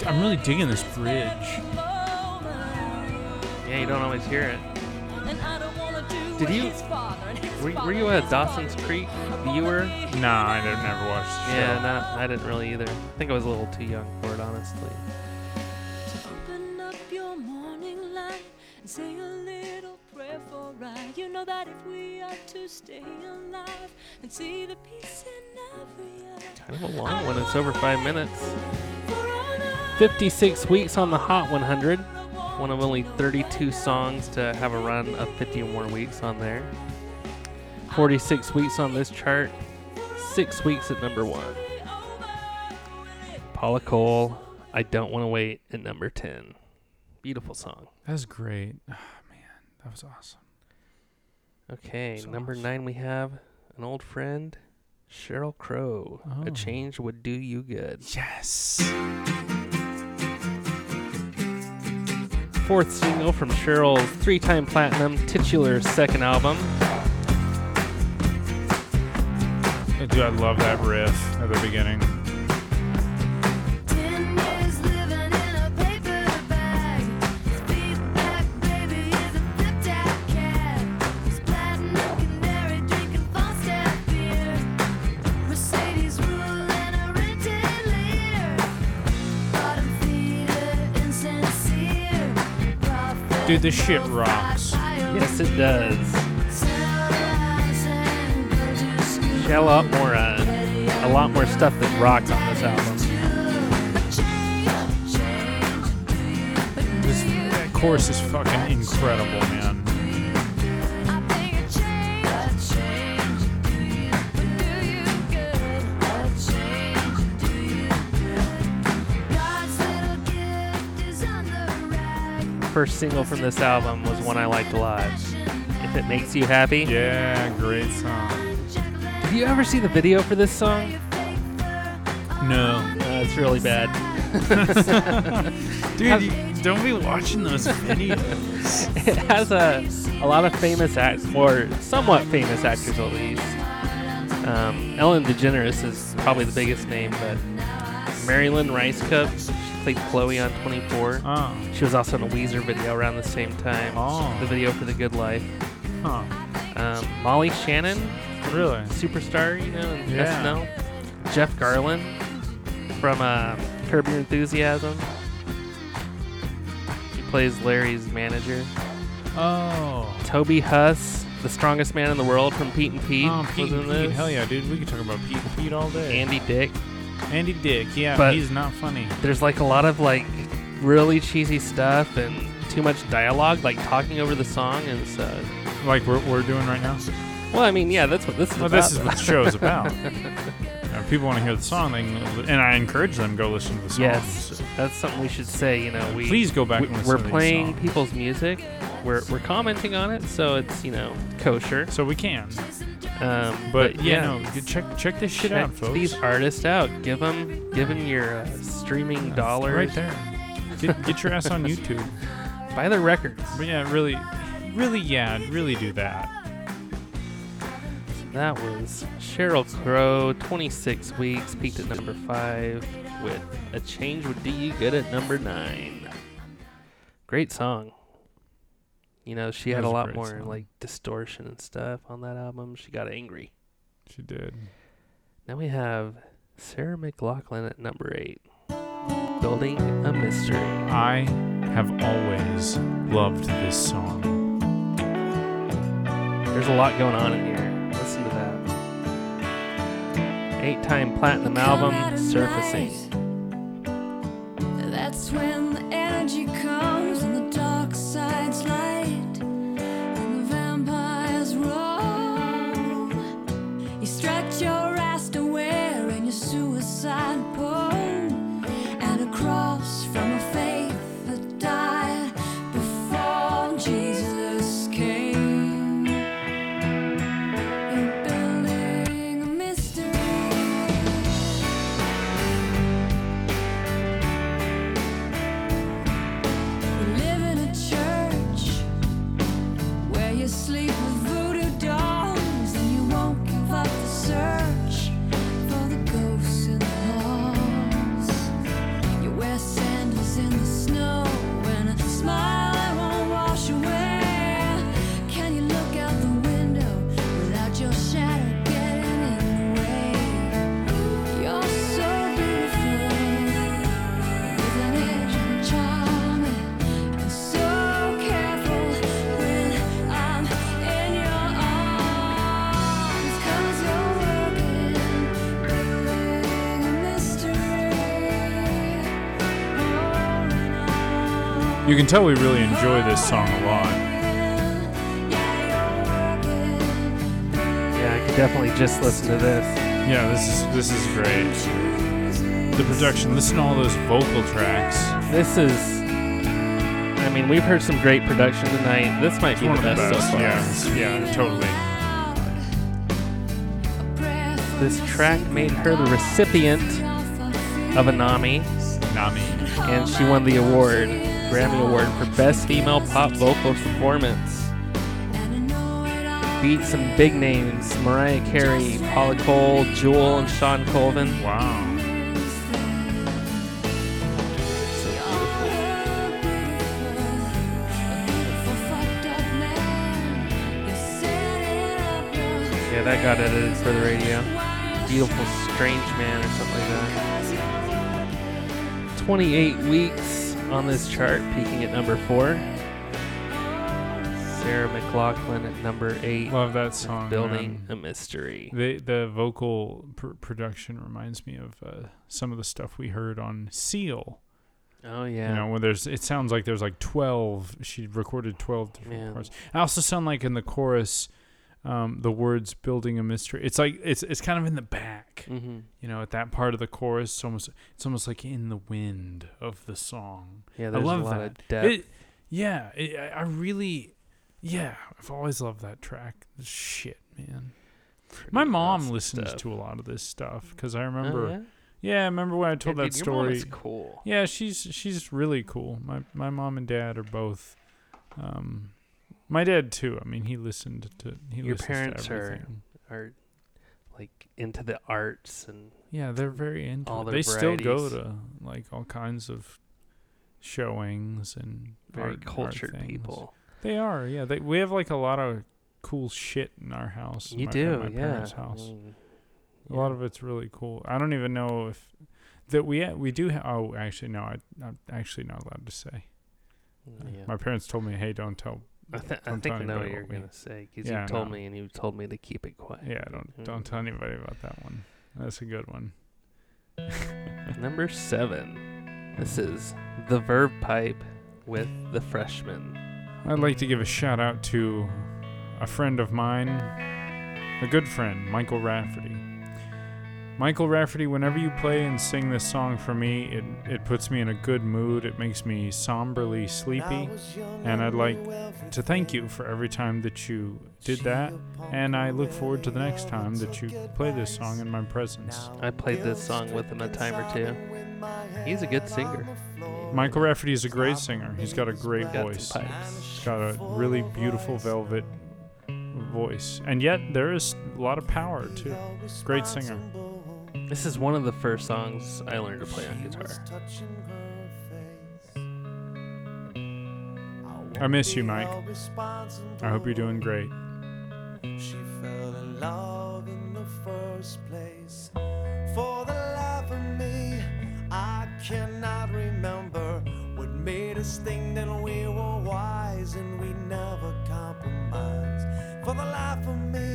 I'm really digging this bridge. Yeah, you don't always hear it. Did you? Were, were you a Dawson's Creek viewer? Nah, I never, never watched the show. Yeah, not, I didn't really either. I think I was a little too young for it, honestly. And say a little prayer for I. You know that if we are to stay alive and see the peace in every eye. Kind of a long one. It's over five minutes. 56 weeks on the Hot 100. One of only 32 songs to have a run of 50 or more weeks on there. 46 weeks on this chart. Six weeks at number one. Paula Cole, I Don't Want to Wait at number 10. Beautiful song. That's great. Oh, man, that was awesome. Okay, So number awesome. nine we have an old friend, Sheryl Crow. Oh. A change would do you good. Yes. Fourth single from Sheryl's three-time platinum titular second album. Dude, I love that riff at the beginning. Dude, this shit rocks. Yes, it does. Had a lot more, uh, a lot more stuff that rocks on this album. This that chorus is fucking incredible, man. First single from this album was one I liked a lot. If it makes you happy. Yeah, great song. Did you ever see the video for this song? No. Uh, it's really bad. Dude, you, don't be watching those videos. it has a a lot of famous acts, or somewhat famous actors at least. Um, Ellen DeGeneres is probably the biggest name, but Mary Lynn Rajskub, played Chloe on 24. oh, She was also in a Weezer video around the same time. Oh. The video for The Good Life. huh. Um, Molly Shannon, Really? superstar, you know, in Yeah. SNL. Jeff Garlin from uh, Curb Your Enthusiasm. He plays Larry's manager. Oh. Toby Huss, the strongest man in the world from Pete and Pete, Oh, Pete, and. Pete. Hell yeah, dude. We could talk about Pete and Pete all day. Andy Dick. Andy Dick. Yeah, But- he's not funny. There's like a lot of like really cheesy stuff and too much dialogue, like talking over the song, and so. Like we're, we're doing right now. Well, I mean, yeah, that's what this is Well, about. this is what the show is about. If people want to hear the song, they can, and I encourage them to go listen to the song. Yes, that's something we should say. You know, we Please go back we, and listen we're to these playing people's music. We're we're commenting on it, so it's you know kosher. So we can. Um, But, yeah, no, check check this shit check out, folks. these artists out. Give them give them your uh, streaming That's dollars. right there. Get, get your ass on YouTube. Buy their records. But yeah, really, really, yeah, really do that. That was Sheryl Crow, 26 weeks, peaked at number five with a change would do you good at number nine. Great song. You know, she That had a lot more song. like distortion and stuff on that album. She got angry. She did. Now we have Sarah McLachlan at number eight, Building a Mystery. I have always loved this song. There's a lot going on in here. Listen to that. Eight time platinum album, Surfacing. That's when the energy comes You can tell we really enjoy this song a lot. Yeah, I could definitely just listen to this. Yeah, this is this is great. The production. Listen to all those vocal tracks. This is. I mean, we've heard some great production tonight. This might It's be the of the best, best. so far. Yeah, yeah, totally. This track made her the recipient of a NAMI, Nami. and she won the award, Grammy Award for Best Female Pop Vocal Performance. Beat some big names: Mariah Carey, Paula Cole, Jewel, and Shawn Colvin. Wow. So beautiful. Yeah, that got edited for the radio. Beautiful Strange Man or something like that. 28 weeks on this chart, peaking at number four. Sarah McLachlan at number eight. Love that song. Building man. a mystery. The the vocal pr- production reminds me of uh, some of the stuff we heard on Seal. Oh yeah. You know, when there's it sounds like there's like twelve. She recorded twelve different parts. I also sound like in the chorus, um, the words "building a mystery." It's like it's it's kind of in the back. hmm You know, at that part of the chorus, it's almost it's almost like in the wind of the song. Yeah, I there's love a lot that. of depth. It, Yeah, it, I really, yeah, I've always loved that track. Shit, man. My mom listens stuff. to a lot of this stuff because I Oh, remember. yeah? yeah? I remember when I told Yeah, that dude, Your mom story. cool. Yeah, she's she's really cool. My my mom and dad are both. Um, my dad too. I mean, he listened to he Your parents to are-. Are like into the arts and Yeah, they're very into all it. They still go to like all kinds of showings and very art- art cultured things. people. They are, yeah. They, we have like a lot of cool shit in our house. You my, do, my yeah. parents' house. mean, A lot of it's really cool. I don't even know if that we uh, we do. Ha- oh, actually, no. I, I'm actually not allowed to say. Mm, yeah. My parents told me, "Hey, don't tell." I, th- I think I know what you're gonna say because Yeah, you told no. me and you told me to keep it quiet. Yeah, don't don't Mm. tell anybody about that one. That's a good one. Number seven. This is the Verve Pipe with the Freshman. I'd like to give a shout out to a friend of mine, a good friend, Michael Rafferty. Michael Rafferty, whenever you play and sing this song for me, it, it puts me in a good mood. It makes me somberly sleepy. And I'd like to thank you for every time that you did that. And I look forward to the next time that you play this song in my presence. I played this song with him a time or two. He's a good singer. Michael Rafferty is a great singer. He's got a great Got voice. He's got a really beautiful velvet voice. And yet there is a lot of power too. Great singer. This is one of the first songs I learned to play on guitar. I miss you, Mike. I hope you're doing great. She fell in love in the first place. For the life of me, I cannot remember what made us think that we were wise and we never compromised. For the life of me,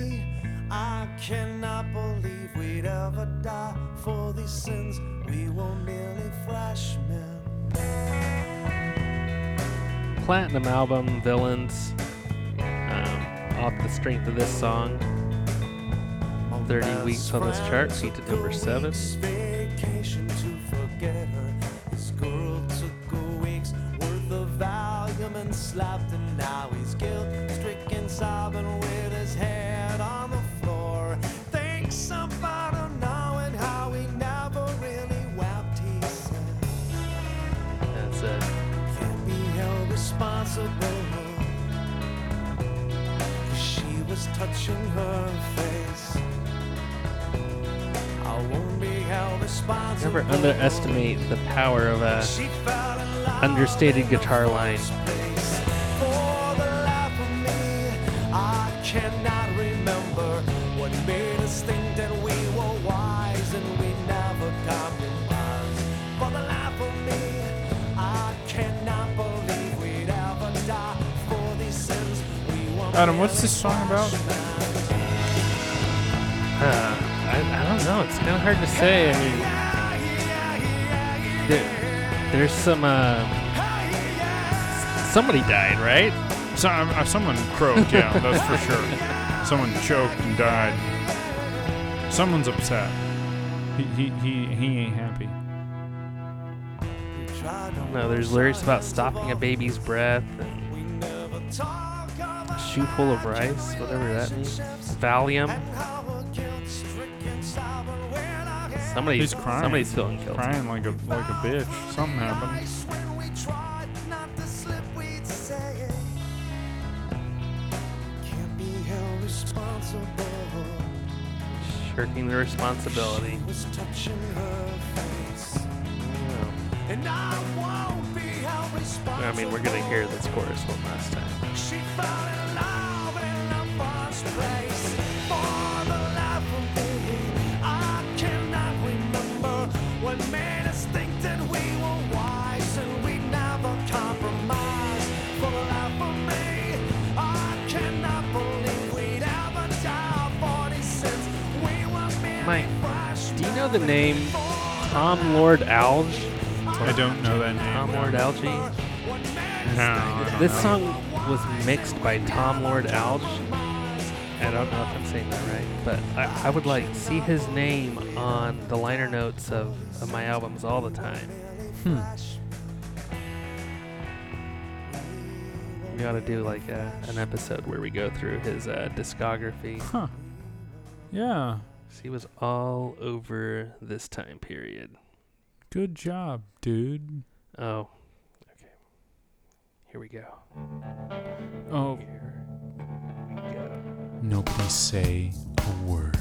I cannot believe we'd ever die for these sins. We were merely freshmen. Platinum album, Villains. Um, off the strength of this song, 30 weeks on this chart, peaked at number 7. Vacation to forget her. This was touching her face. I won't be held responsible. Never underestimate the power of a She fell in love understated guitar line. Adam, what's this song about? Uh, I, I don't know. It's kind of hard to say. I mean, there, there's some. Uh, somebody died, right? So, uh, someone croaked, yeah, that's for sure. Someone choked and died. Someone's upset. He, he, he, he ain't happy. No, there's lyrics about stopping a baby's breath and shoe full of rice, whatever that means. Valium. Somebody's He's crying. Somebody's feeling guilty. Crying like a like a bitch. Something happened. When we tried not to slip, we'd say it. Can't be held responsible. Shirking the responsibility. Was touching her face. And I won't be held responsible. I mean, we're gonna hear this chorus one last time. She fell in love in the first place. For the life of me, I cannot remember what made think that we were wise and we never compromised. For the life me, I cannot believe we'd ever die for these sins. We were merely Mike. Do you know the name Tom Lord-Alge? I don't know that name. Tom. Lord Alge? No, This song was mixed by Tom Lord-Alge. I don't know if I'm saying that right, but I, I would like see his name on the liner notes of, of my albums all the time. Hmm. We ought to do like a, an episode where we go through his uh, discography. Huh. Yeah. He was all over this time period. Good job, dude. Oh, okay. Here we go. Oh, go. nobody say a word.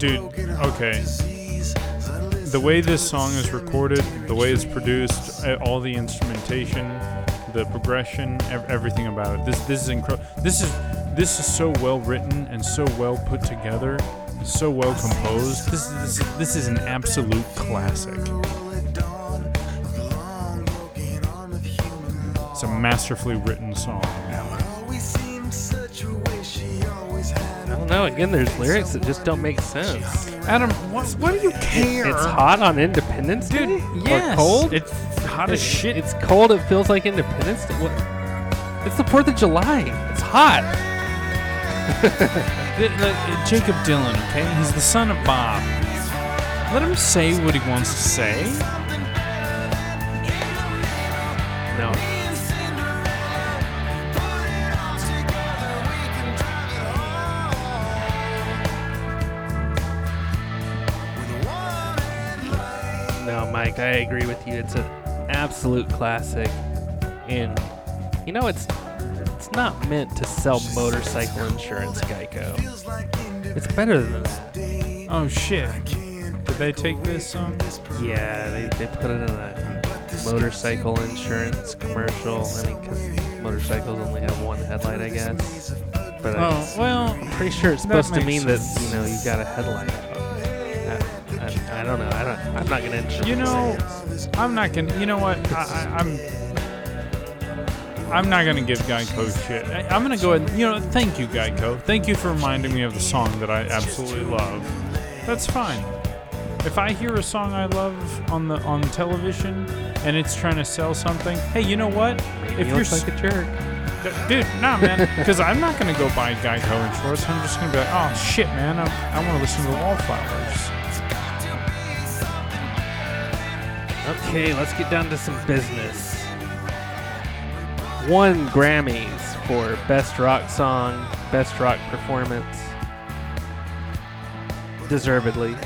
Dude, okay. The way this song is recorded, the way it's produced, uh, all the instrumentation, the progression, everything about it. This this is incredible. This is this is so well written and so well put together, so well composed. This is this, is- this is an absolute classic. It's a masterfully written song. Had I don't know. Again, there's lyrics that just don't make sense. Adam, what, what do you care? It's hot on Independence Day. Dude, Or cold. It's hot as shit. It's cold. It feels like Independence Day. What? It's the Fourth of July. It's hot. Uh, Jakob Dylan, okay? He's the son of Bob. Let him say what he wants to say. Mike, I agree with you. It's an absolute classic, and you know it's it's not meant to sell motorcycle insurance, Geico. It's better than that. Oh shit. Did they take this song? Yeah, they, they put it in a motorcycle insurance commercial. I mean, because motorcycles only have one headlight, I guess. But I, Oh, well, I'm pretty sure it's supposed to makes mean that you know you got a headlight. Don't know. I don't. I'm not gonna insure. you know, this. I'm not gonna. You know what? I, I, I'm. I'm not gonna give Geico shit. I, I'm gonna go ahead. And you know, thank you, Geico. Thank you for reminding me of the song that I absolutely love. That's fine. If I hear a song I love on the on television and it's trying to sell something, hey, you know what? If you you're look like a jerk. Dude, nah, man. Because I'm not gonna go buy Geico insurance. I'm just gonna be like, oh shit, man. I, I want to listen to the Wallflowers. Okay, let's get down to some business. One Grammys for Best Rock Song, Best Rock Performance. Deservedly.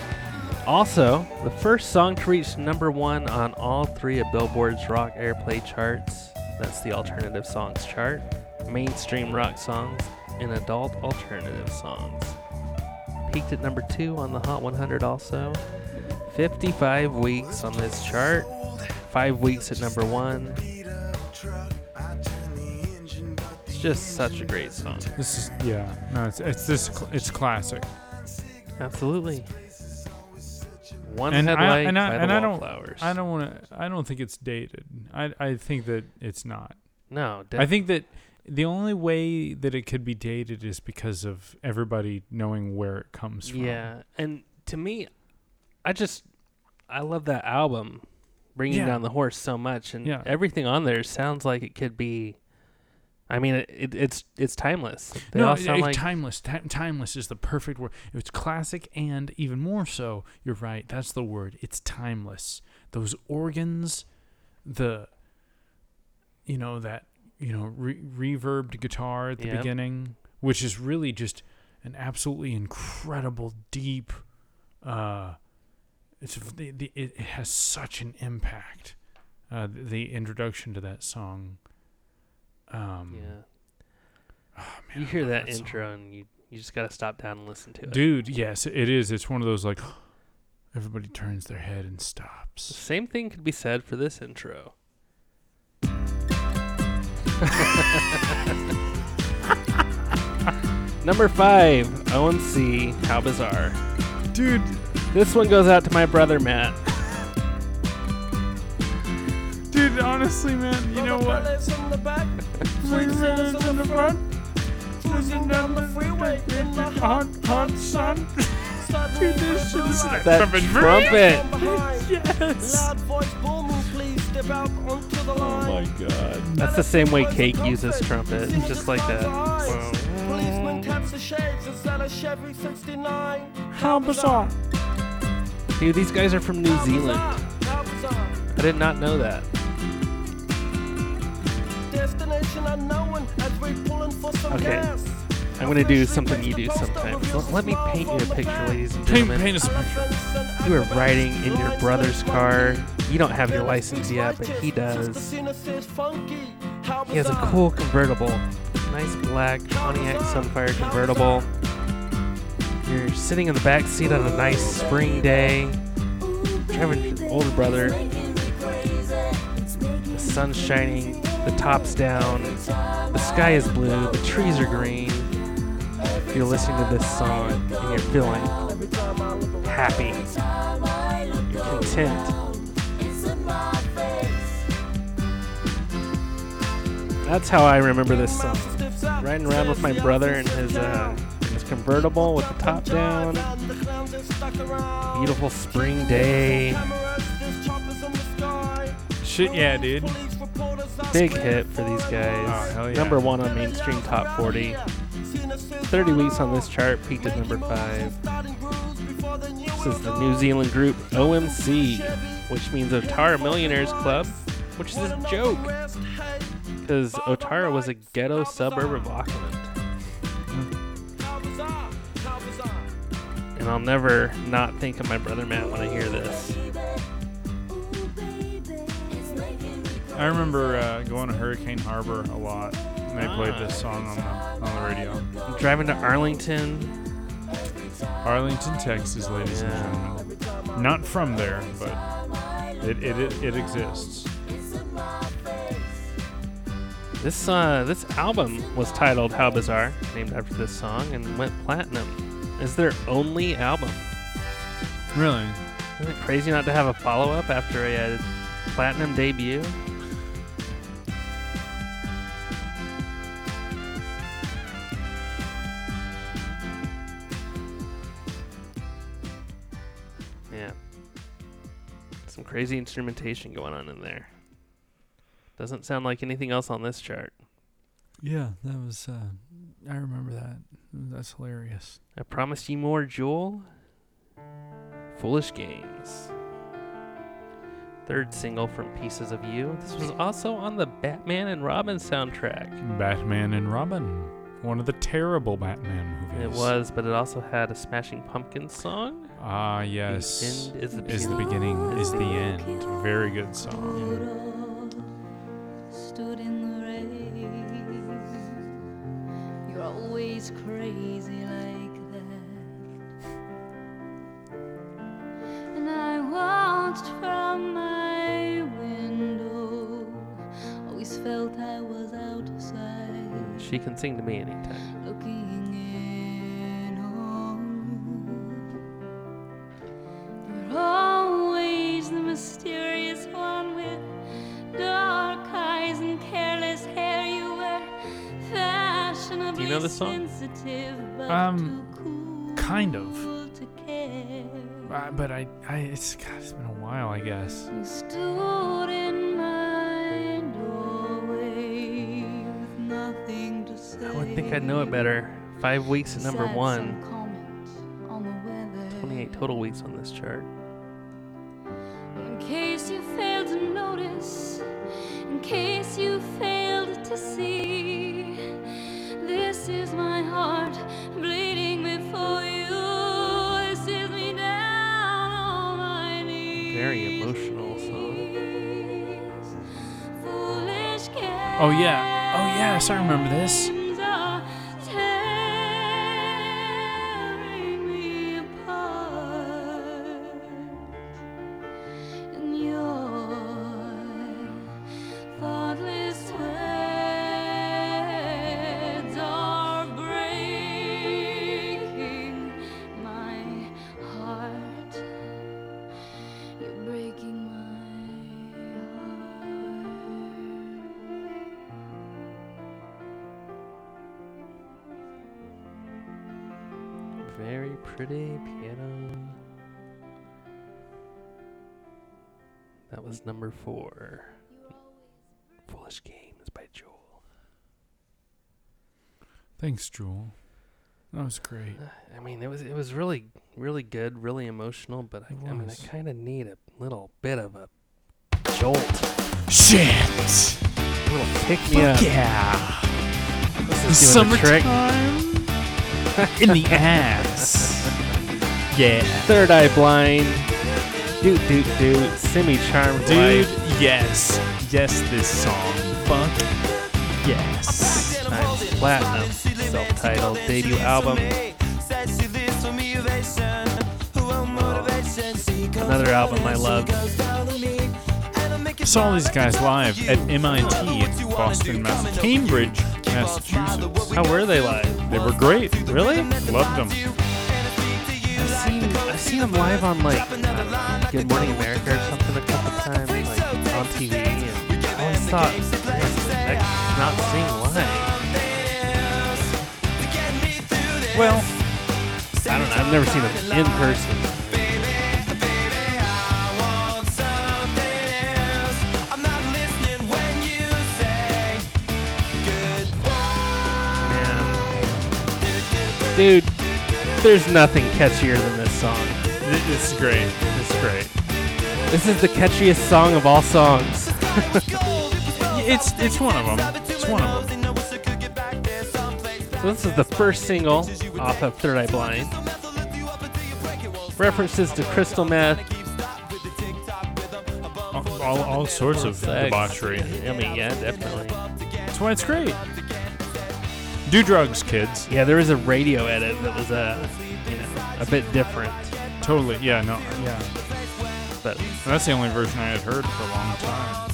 Also, the first song to reach number one on all three of Billboard's rock airplay charts. That's the alternative songs chart, mainstream rock songs, and adult alternative songs. Peaked at number two on the Hot 100 also. 55 weeks on this chart. Five weeks at number one. It's just such a great song. This is yeah. No, it's it's this it's classic. Absolutely. One And I- headlight and I- by and I don't- Wallflowers. I don't want to. I don't think it's dated. I I think that it's not. No, I think that the only way that it could be dated is because of everybody knowing where it comes from. Yeah, and to me, I just I love that album, bringing Yeah. down the horse so much, and Yeah. everything on there sounds like it could be. I mean, it, it, it's it's timeless. They no, all it- like timeless. Ti- timeless is the perfect word. It's classic, and even more so. You're right. That's the word. It's timeless. Those organs, the, you know that you know re- reverbed guitar at the Yep. beginning, which is really just an absolutely incredible deep. Uh, it's the, the, it has such an impact. Uh, the, the introduction to that song. Um, yeah. oh, man, You hear that, song. intro, and you you just gotta stop down and listen to it. Dude, yes, it is. It's one of those like everybody turns their head and stops. Same thing could be said for this intro. Number five, OMC, How Bizarre. Dude, This one goes out to my brother Matt. dude, dude, honestly, man, you know what? in the back, Three the front, cruising down the freeway in the hot, hot sun. Dude, this shit is like That trumpet. trumpet. Yes. Loud voice booming, please step out onto the Oh my god. That's the same way Cake uses trumpet, just like that. Policeman a Chevy 69? How bizarre. Dude, these guys are from New Zealand. How bizarre. I did not know that. Destination unknown as we pulling for some Okay. gas. I'm gonna do something you do sometimes. L- Let me paint you a picture, ladies and Paint, gentlemen. paint us a picture. You are riding in your brother's car. You don't have your license yet, but he does. He has a cool convertible. Nice black Pontiac Sunfire convertible. You're sitting in the back seat on a nice spring day. Driving your older brother. The sun's shining. The top's down. The sky is blue. The trees are green. You're listening to this song and you're feeling happy. You're content. That's how I remember this song. Riding around with my brother and his uh, convertible with the top down. Beautiful spring day. Shit, yeah, dude. Big hit for these guys. Oh, hell yeah. Number one on mainstream top 40. 30 weeks on this chart, peaked at number five. This is the New Zealand group OMC, which means Otara Millionaires Club, which is a joke. Because Otara was a ghetto suburb of Auckland. And I'll never not think of my brother Matt when I hear this. I remember uh, going to Hurricane Harbor a lot. And they played this song on the on the radio. Driving to Arlington, Arlington, Texas, ladies Yeah. and gentlemen. Not from there, but it it, it, it exists. This uh, this album was titled "How Bizarre," named after this song, and went platinum. Is their only album. Really? Isn't it crazy not to have a follow up after a uh, platinum debut? Yeah. Some crazy instrumentation going on in there. Doesn't sound like anything else on this chart. Yeah, that was. Uh, I remember that. That's hilarious. I promised you more, Jewel. Foolish Games. Third single from Pieces of You. This was also on the Batman and Robin soundtrack. Batman and Robin, one of the terrible Batman movies. It was, but it also had a Smashing Pumpkins song. Ah, yes. The end is the Is the beginning. beginning is the end. Very good song. Always crazy like that. And I watched from my window. Always felt I was outside. She can sing to me anytime. This song? Um, kind of. Uh, but I, I, it's, God, it's been a while, I guess. You stood in my with nothing to say. I would think I'd know it better. Five weeks at number one. on the 28 total weeks on this chart. In case you failed to notice, in case you failed to see, Very emotional song. Oh yeah. Oh yes, I remember this. That number four. Foolish Games by Jewel. Thanks, Jewel. That was great. I mean, it was it was really really good, really emotional. But I, I mean, I kind of need a little bit of a jolt, Shit! a little pick me up. Yeah! This is doing the trick. Summertime in the ass. Yeah. Third Eye Blind. Doot doot doot. Semi Charmed Dude, Life. yes. Yes, this song. Fuck. Yes. Times Platinum. Self-titled debut album. Another album I love. Saw these guys live at MIT in Boston, Massachusetts. Cambridge, Massachusetts. How were they live? They were great. Really? Loved them. I've seen I've seen them live on like Good Morning America or something a couple times, like on TV. And I always thought, not sing live. Well, I don't know. I've never seen them in person. Dude, there's nothing catchier than this song. th- this is great. This is great. This is the catchiest song of all songs. It's it's one of them. It's one of them. So this is the first single off of Third Eye Blind. References to crystal meth. All, all, all sorts of sex. debauchery. I mean, yeah, definitely. That's why it's great. Do drugs, kids. Yeah, there was a radio edit that was uh, you know, a bit different, Totally. Yeah. No. Yeah. But That's the only version I had heard for a long time.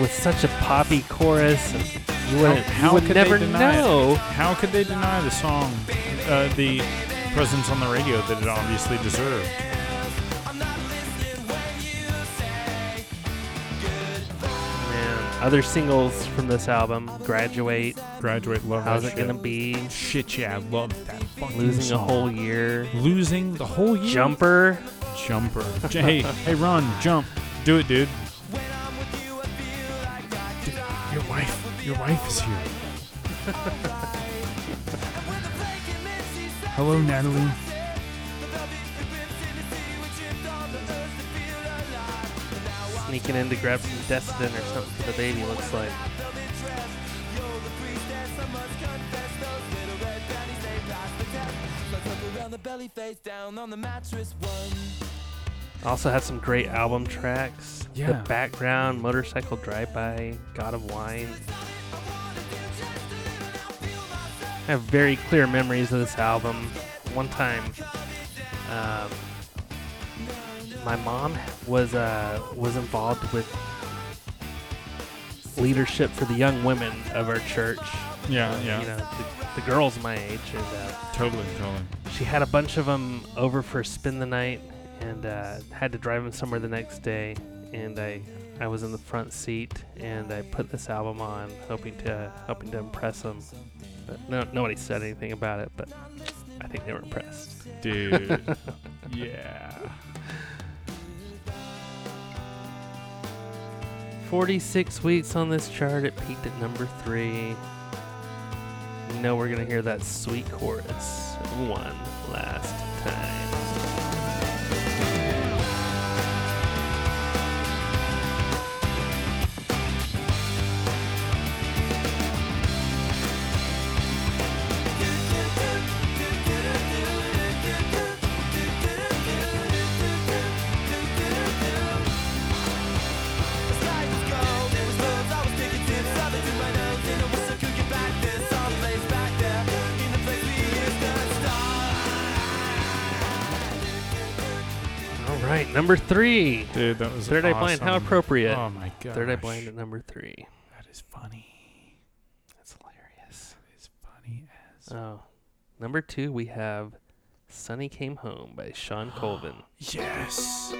with such a poppy chorus, you wouldn't, how you would could they never deny it? know. How could they deny the song, uh, the presence on the radio that it obviously deserved? Man, other singles from this album: "Graduate," Graduate love "How's It Gonna. Be," Shit, yeah, I love that fucking "Losing a. Whole Year," Losing the whole year. "Jumper." Jumper. Hey, hey, Ron, jump. Do it, dude. Dude, Your wife, your wife is here. Hello, Natalie. Sneaking in to grab some Desitin or something for the baby. Looks like. Also had some great album tracks. The Yeah. background, motorcycle drive-by, God of Wine. I have very clear memories of this album. One time, um, my mom was uh, was involved with leadership for the young women of our church. Yeah, yeah. You know, the, the girls my age, and uh, Totally, totally. she had a bunch of them over for spend the night and uh, had to drive him somewhere the next day and I I was in the front seat and I put this album on hoping to hoping to impress him. but no nobody said anything about it but I think they were impressed Dude. yeah. 46 weeks on this chart it peaked at number 3 you know we're going to hear that sweet chorus one last time number three. Dude, that was Third Eye Blind. How appropriate. Oh my god. Third Eye Blind at number three. That is funny. That's hilarious. It's funny as. Oh, number two we have "Sunny Came Home" by Shawn Colvin. yes.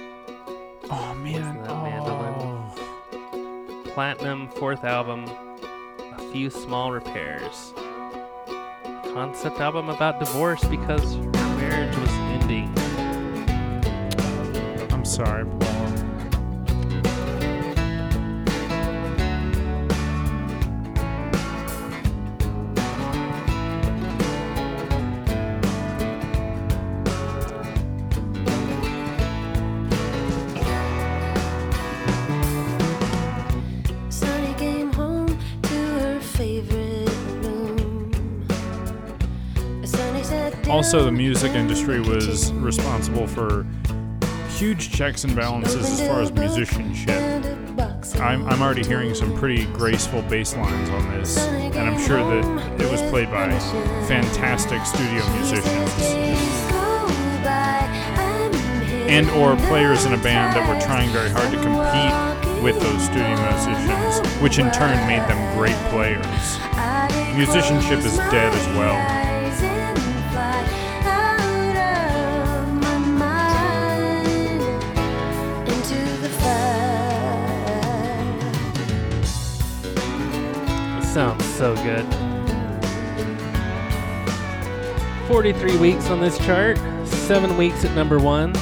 Oh man. that mandolin? Oh. Platinum, fourth album. A few small repairs. Concept album about divorce because Sunny sat Also, the music industry was responsible for huge checks and balances as far as musicianship. I'm, I'm already hearing some pretty graceful bass lines on this, and I'm sure that it was played by fantastic studio musicians and or players in a band that were trying very hard to compete with those studio musicians, which in turn made them great players. Musicianship is dead as well. Sounds so good. 43 weeks on this chart, 7 weeks at number 1.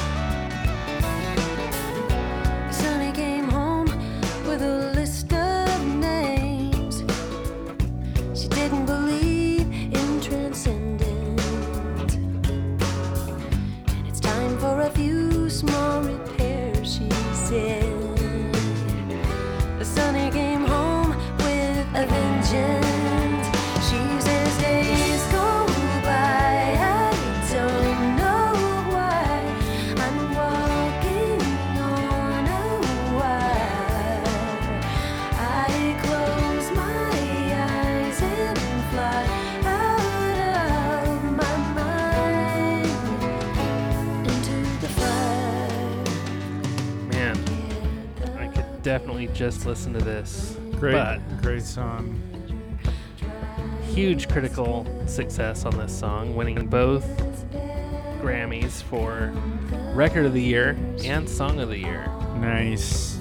Just listen to this. Great, But great song. huge critical success on this song, winning both Grammys for Record of the Year and Song of the Year. Nice.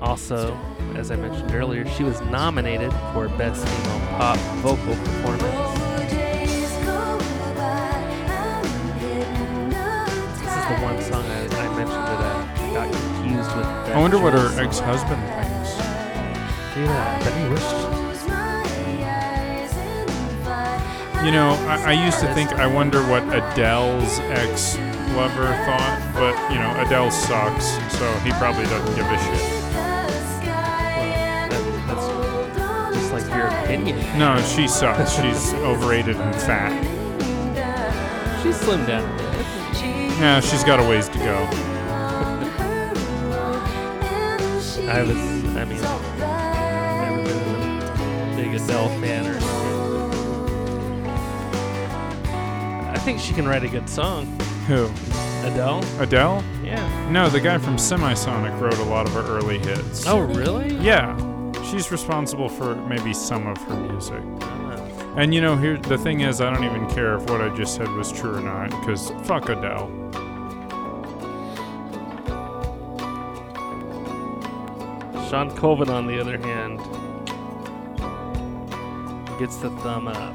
Also, as I mentioned earlier, she was nominated for Best Female Pop Vocal Performance. Days go by, This is the one song I, I wonder what her ex-husband thinks. Yeah, I bet he wished. You know, I, I used to think I wonder what Adele's ex-lover thought, but you know, Adele sucks, so he probably doesn't give a shit. That, that's just like your opinion. No, she sucks. She's overrated and fat. She's slimmed down. Yeah, she's got a ways to go. I was, I mean, never been a big Adele fan or anything. I think she can write a good song. Who? Adele? Adele? Yeah. No, the guy from Semisonic wrote a lot of her early hits. Oh, really? Yeah. She's responsible for maybe some of her music. And you know, here the thing is, I don't even care if what I just said was true or not, because fuck Adele. Shawn Colvin, on the other hand, gets the thumb up.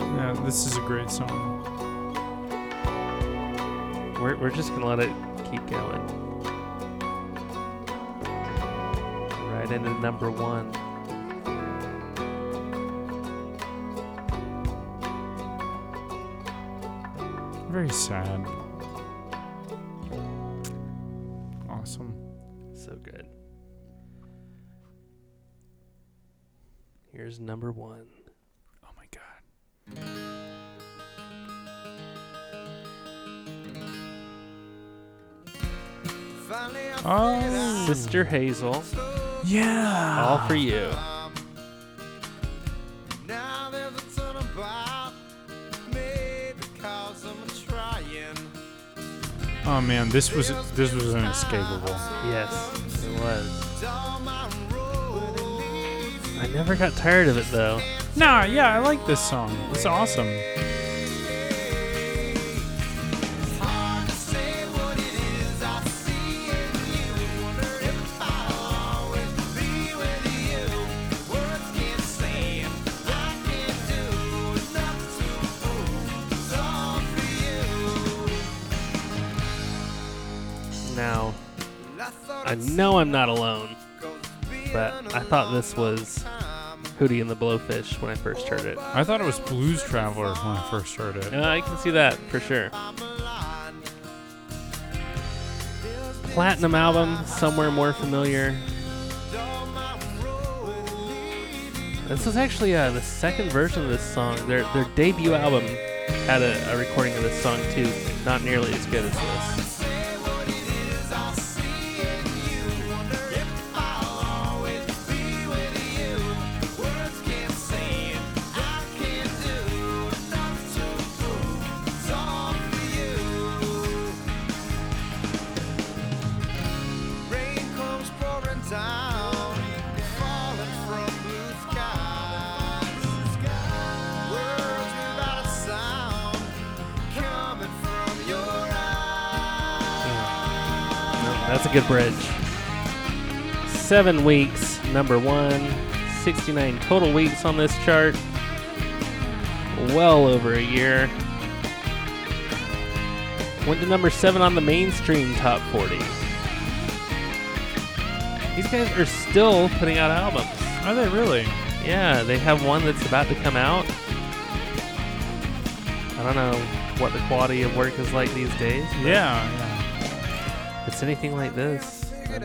Yeah, this is a great song. We're, we're just gonna let it keep going. Right into number one. Very sad. Here's number one. Oh my god. Oh. Sister Hazel, Yeah. all for you. Now there's a ton about me because I'm trying. Oh man, this was this was inescapable. Yes, it was. I never got tired of it though. Nah, yeah, I like this song. It's awesome. Now, I know I'm not alone, but I thought this was Hootie and the Blowfish when I first heard it. I thought it was Blues Traveler when I first heard it. Uh, I can see that for sure. Platinum album, somewhere more familiar. This is actually uh, the second version of this song. Their their debut album had a, a recording of this song too, not nearly as good as this. Seven weeks, number one. 69 total weeks on this chart. Well over a year. Went to number seven on the mainstream top 40. These guys are still putting out albums. Are they really? Yeah, they have one that's about to come out. I don't know what the quality of work is like these days. Yeah, yeah. If it's anything like this, Figured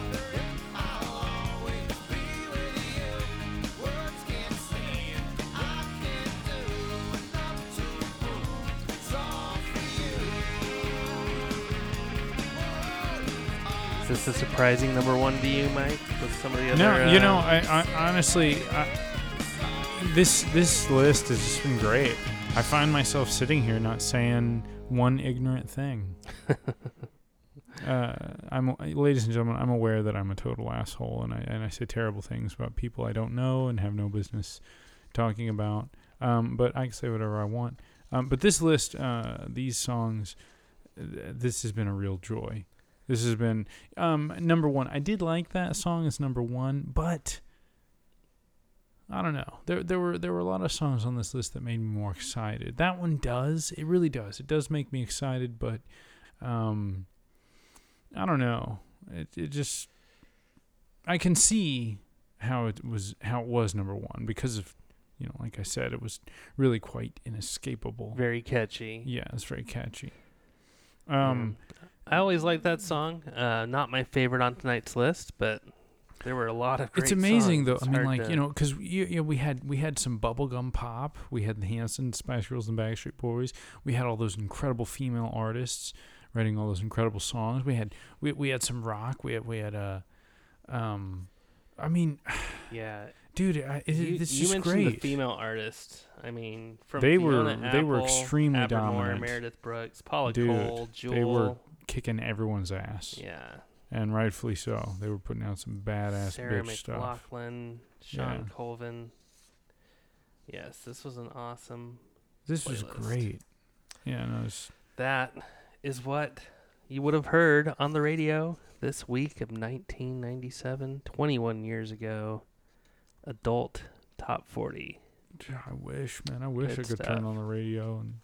surprising number one to you, Mike? With some of the other. No, you uh, know, I, I honestly, I, this this list has just been great. I find myself sitting here not saying one ignorant thing. uh, I'm, ladies and gentlemen, I'm aware that I'm a total asshole, and I and I say terrible things about people I don't know and have no business talking about. Um, but I can say whatever I want. Um, but this list, uh, these songs, th- this has been a real joy. This has been um, number one. I did like that song as number one, but I don't know. There there were there were a lot of songs on this list that made me more excited. That one does. It really does. It does make me excited, but um, I don't know. It it just I can see how it was how it was number one because of you know like I said it was really quite inescapable. Very catchy. Yeah, it's very catchy. Um, I always like that song. Uh, not my favorite on tonight's list, but there were a lot of great it's amazing songs. though. I mean, like to- you know, because you, you know, we had we had some bubblegum pop. We had the Hanson, Spice Girls, and Backstreet Boys. We had all those incredible female artists writing all those incredible songs. We had we we had some rock. We had we had uh, um, I mean, yeah. dude, I, it, You, it's you just mentioned great. the female artists. I mean, from They were- Fiona they were extremely Abermore, dominant. Meredith Brooks, Paula Dude, Cole, Jewel. they were Kicking everyone's ass, yeah. and rightfully so. They were putting out some badass Sarah bitch stuff. McLachlan, Shawn Yeah. Colvin. Yes, this was an awesome. This was great. Yeah, no, it's, That is what you would have heard on the radio this week of 1997, 21 years ago. Adult Top 40. I wish, man. I wish Good I could stuff. turn on the radio and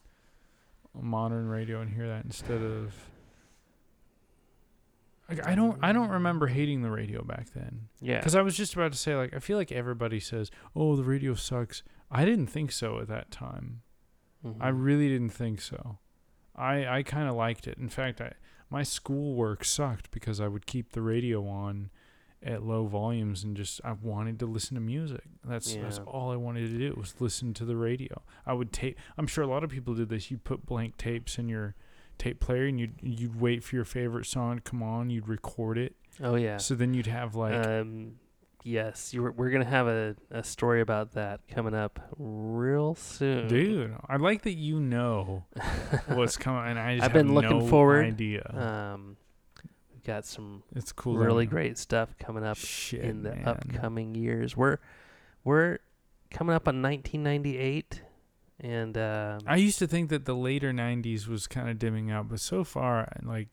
modern radio and hear that instead of. Like, I don't. I don't remember hating the radio back then. Yeah. Because I was just about to say, like, I feel like everybody says, "Oh, the radio sucks." I didn't think so at that time. I Mhm. really didn't think so. I I kind of liked it. In fact, I my schoolwork sucked because I would keep the radio on at low volumes and just I wanted to listen to music. That's that's all I wanted to do was listen to the radio. I would tape. I'm sure a lot of people did this. You put blank tapes in your tape player and you'd you'd wait for your favorite song to come on. You'd record it. Oh yeah. So then you'd have like um, yes, you were, we're gonna have a, a story about that coming up real soon, Dude, I like that you know what's coming, and I just I've been have looking no forward. idea. Um, we've got some it's cool. really great stuff coming up Shit, in the man. upcoming years. We're we're coming up on 1998, and um, I used to think that the later '90s was kind of dimming out, but so far, like,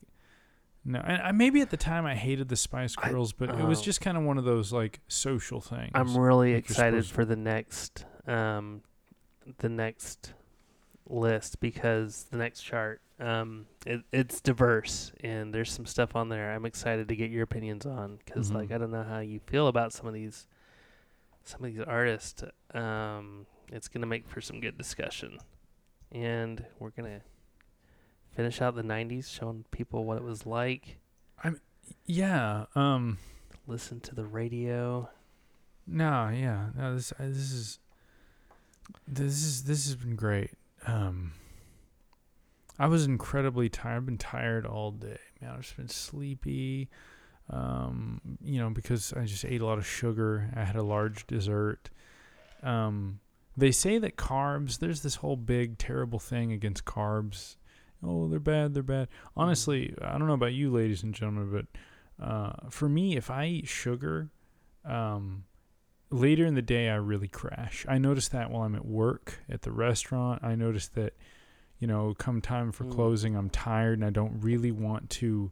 no. And I, maybe at the time I hated the Spice I- Girls, but it was oh. just kind of one of those like social things. I'm really like excited for the next um, the next list because the next chart um, it, it's diverse and there's some stuff on there I'm excited to get your opinions on because like Mhm. I don't know how you feel about some of these some of these artists um, it's gonna make for some good discussion and we're gonna finish out the 90s showing people what it was like I yeah. Um. listen to the radio No. Yeah. No. This. uh, This is. This is. This has been great. Um. I was incredibly tired. I've been tired all day, man. I've just been sleepy. Um, you know, because I just ate a lot of sugar. I had a large dessert. Um, they say that carbs. There's this whole big terrible thing against carbs. Oh, they're bad. They're bad. Honestly, I don't know about you, ladies and gentlemen, but uh, for me, if I eat sugar, um, later in the day I really crash. I notice that while I'm at work at the restaurant. I notice that, you know, come time for Mm. closing, I'm tired and I don't really want to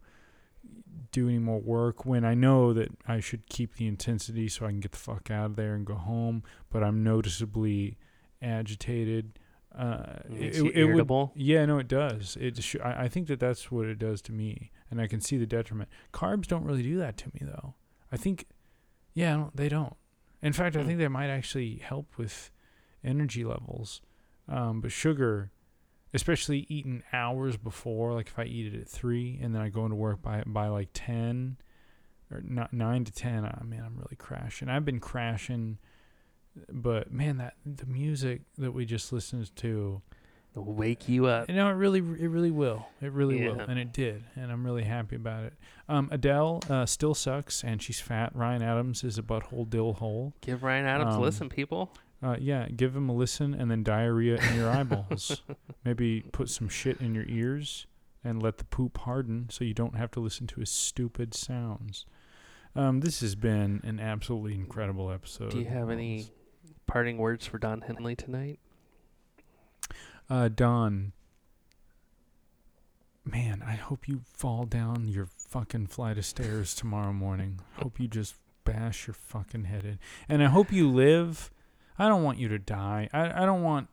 do any more work when I know that I should keep the intensity so I can get the fuck out of there and go home, but I'm noticeably agitated. Uh, Makes you irritable? Would, yeah, no, it does. It. Sh- I, I think that that's what it does to me, and I can see the detriment. Carbs don't really do that to me, though. I think, yeah, I don't- they don't. In fact, I Hmm. think they might actually help with energy levels. Um, but sugar, especially eaten hours before, like if I eat it at three and then I go into work by by like ten or not nine to ten, I man, I'm really crashing. I've been crashing, but man, that the music that we just listened to, It'll wake you up. you know, it really, it really will. It really will, and it did, and I'm really happy about it. Um, Adele uh, still sucks, and she's fat. Ryan Adams is a butthole dill hole. Give Ryan Adams a Um, listen, people. Uh, yeah, give him a listen, and then diarrhea in your eyeballs. Maybe put some shit in your ears and let the poop harden, so you don't have to listen to his stupid sounds. Um, this has been an absolutely incredible episode. Do you have any parting words for Don Henley tonight? Uh, Don. Man, I hope you fall down your fucking flight of stairs tomorrow morning. Hope you just bash your fucking head in. And I hope you live. I don't want you to die. I, I don't want.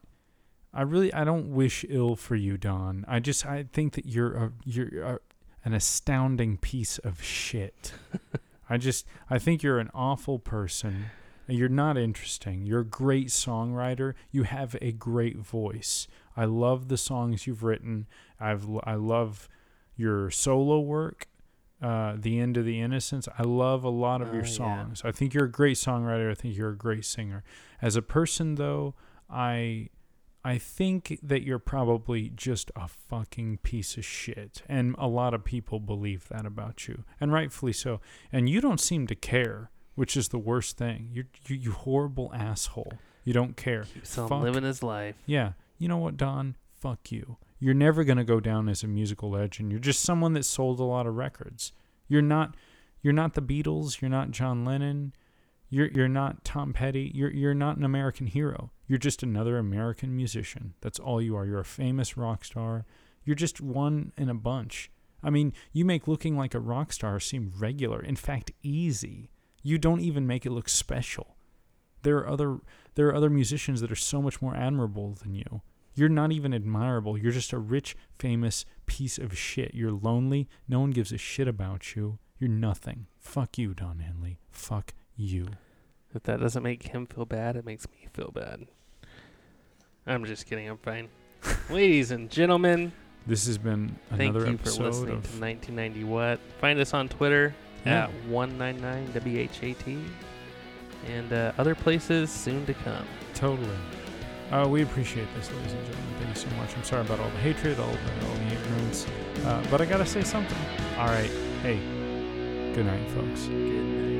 I really I don't wish ill for you, Don. I just I think that you're a you're a, an astounding piece of shit. I just I think you're an awful person. You're not interesting. You're a great songwriter. You have a great voice. I love the songs you've written. I've I love your solo work. Uh, the end of the innocence. I love a lot of Oh, your yeah. songs. I think you're a great songwriter. I think you're a great singer. As a person, though, I I think that you're probably just a fucking piece of shit. And a lot of people believe that about you. And rightfully so. And you don't seem to care, which is the worst thing. You're, you, you horrible asshole. You don't care. Keeps on living his life. Yeah. You know what, Don? Fuck you. You're never going to go down as a musical legend. You're just someone that sold a lot of records. You're not you're not the Beatles, you're not John Lennon, you're you're not Tom Petty. You're you're not an American hero. You're just another American musician. That's all you are. You're a famous rock star. You're just one in a bunch. I mean, you make looking like a rock star seem regular. In fact, easy. You don't even make it look special. There are other there are other musicians that are so much more admirable than you. You're not even admirable. You're just a rich, famous piece of shit. You're lonely. No one gives a shit about you. You're nothing. Fuck you, Don Henley. Fuck you. If that doesn't make him feel bad, it makes me feel bad. I'm just kidding. I'm fine. Ladies and gentlemen, This has been thank another you for episode listening of to 1990 What. Find us on Twitter Yeah. at 199WHAT and uh, other places soon to come. Totally. Uh, we appreciate this, ladies and gentlemen. Thank you so much. I'm sorry about all the hatred, all the, all the ignorance, uh, but I gotta say something. All right, hey, good night, folks. Good night.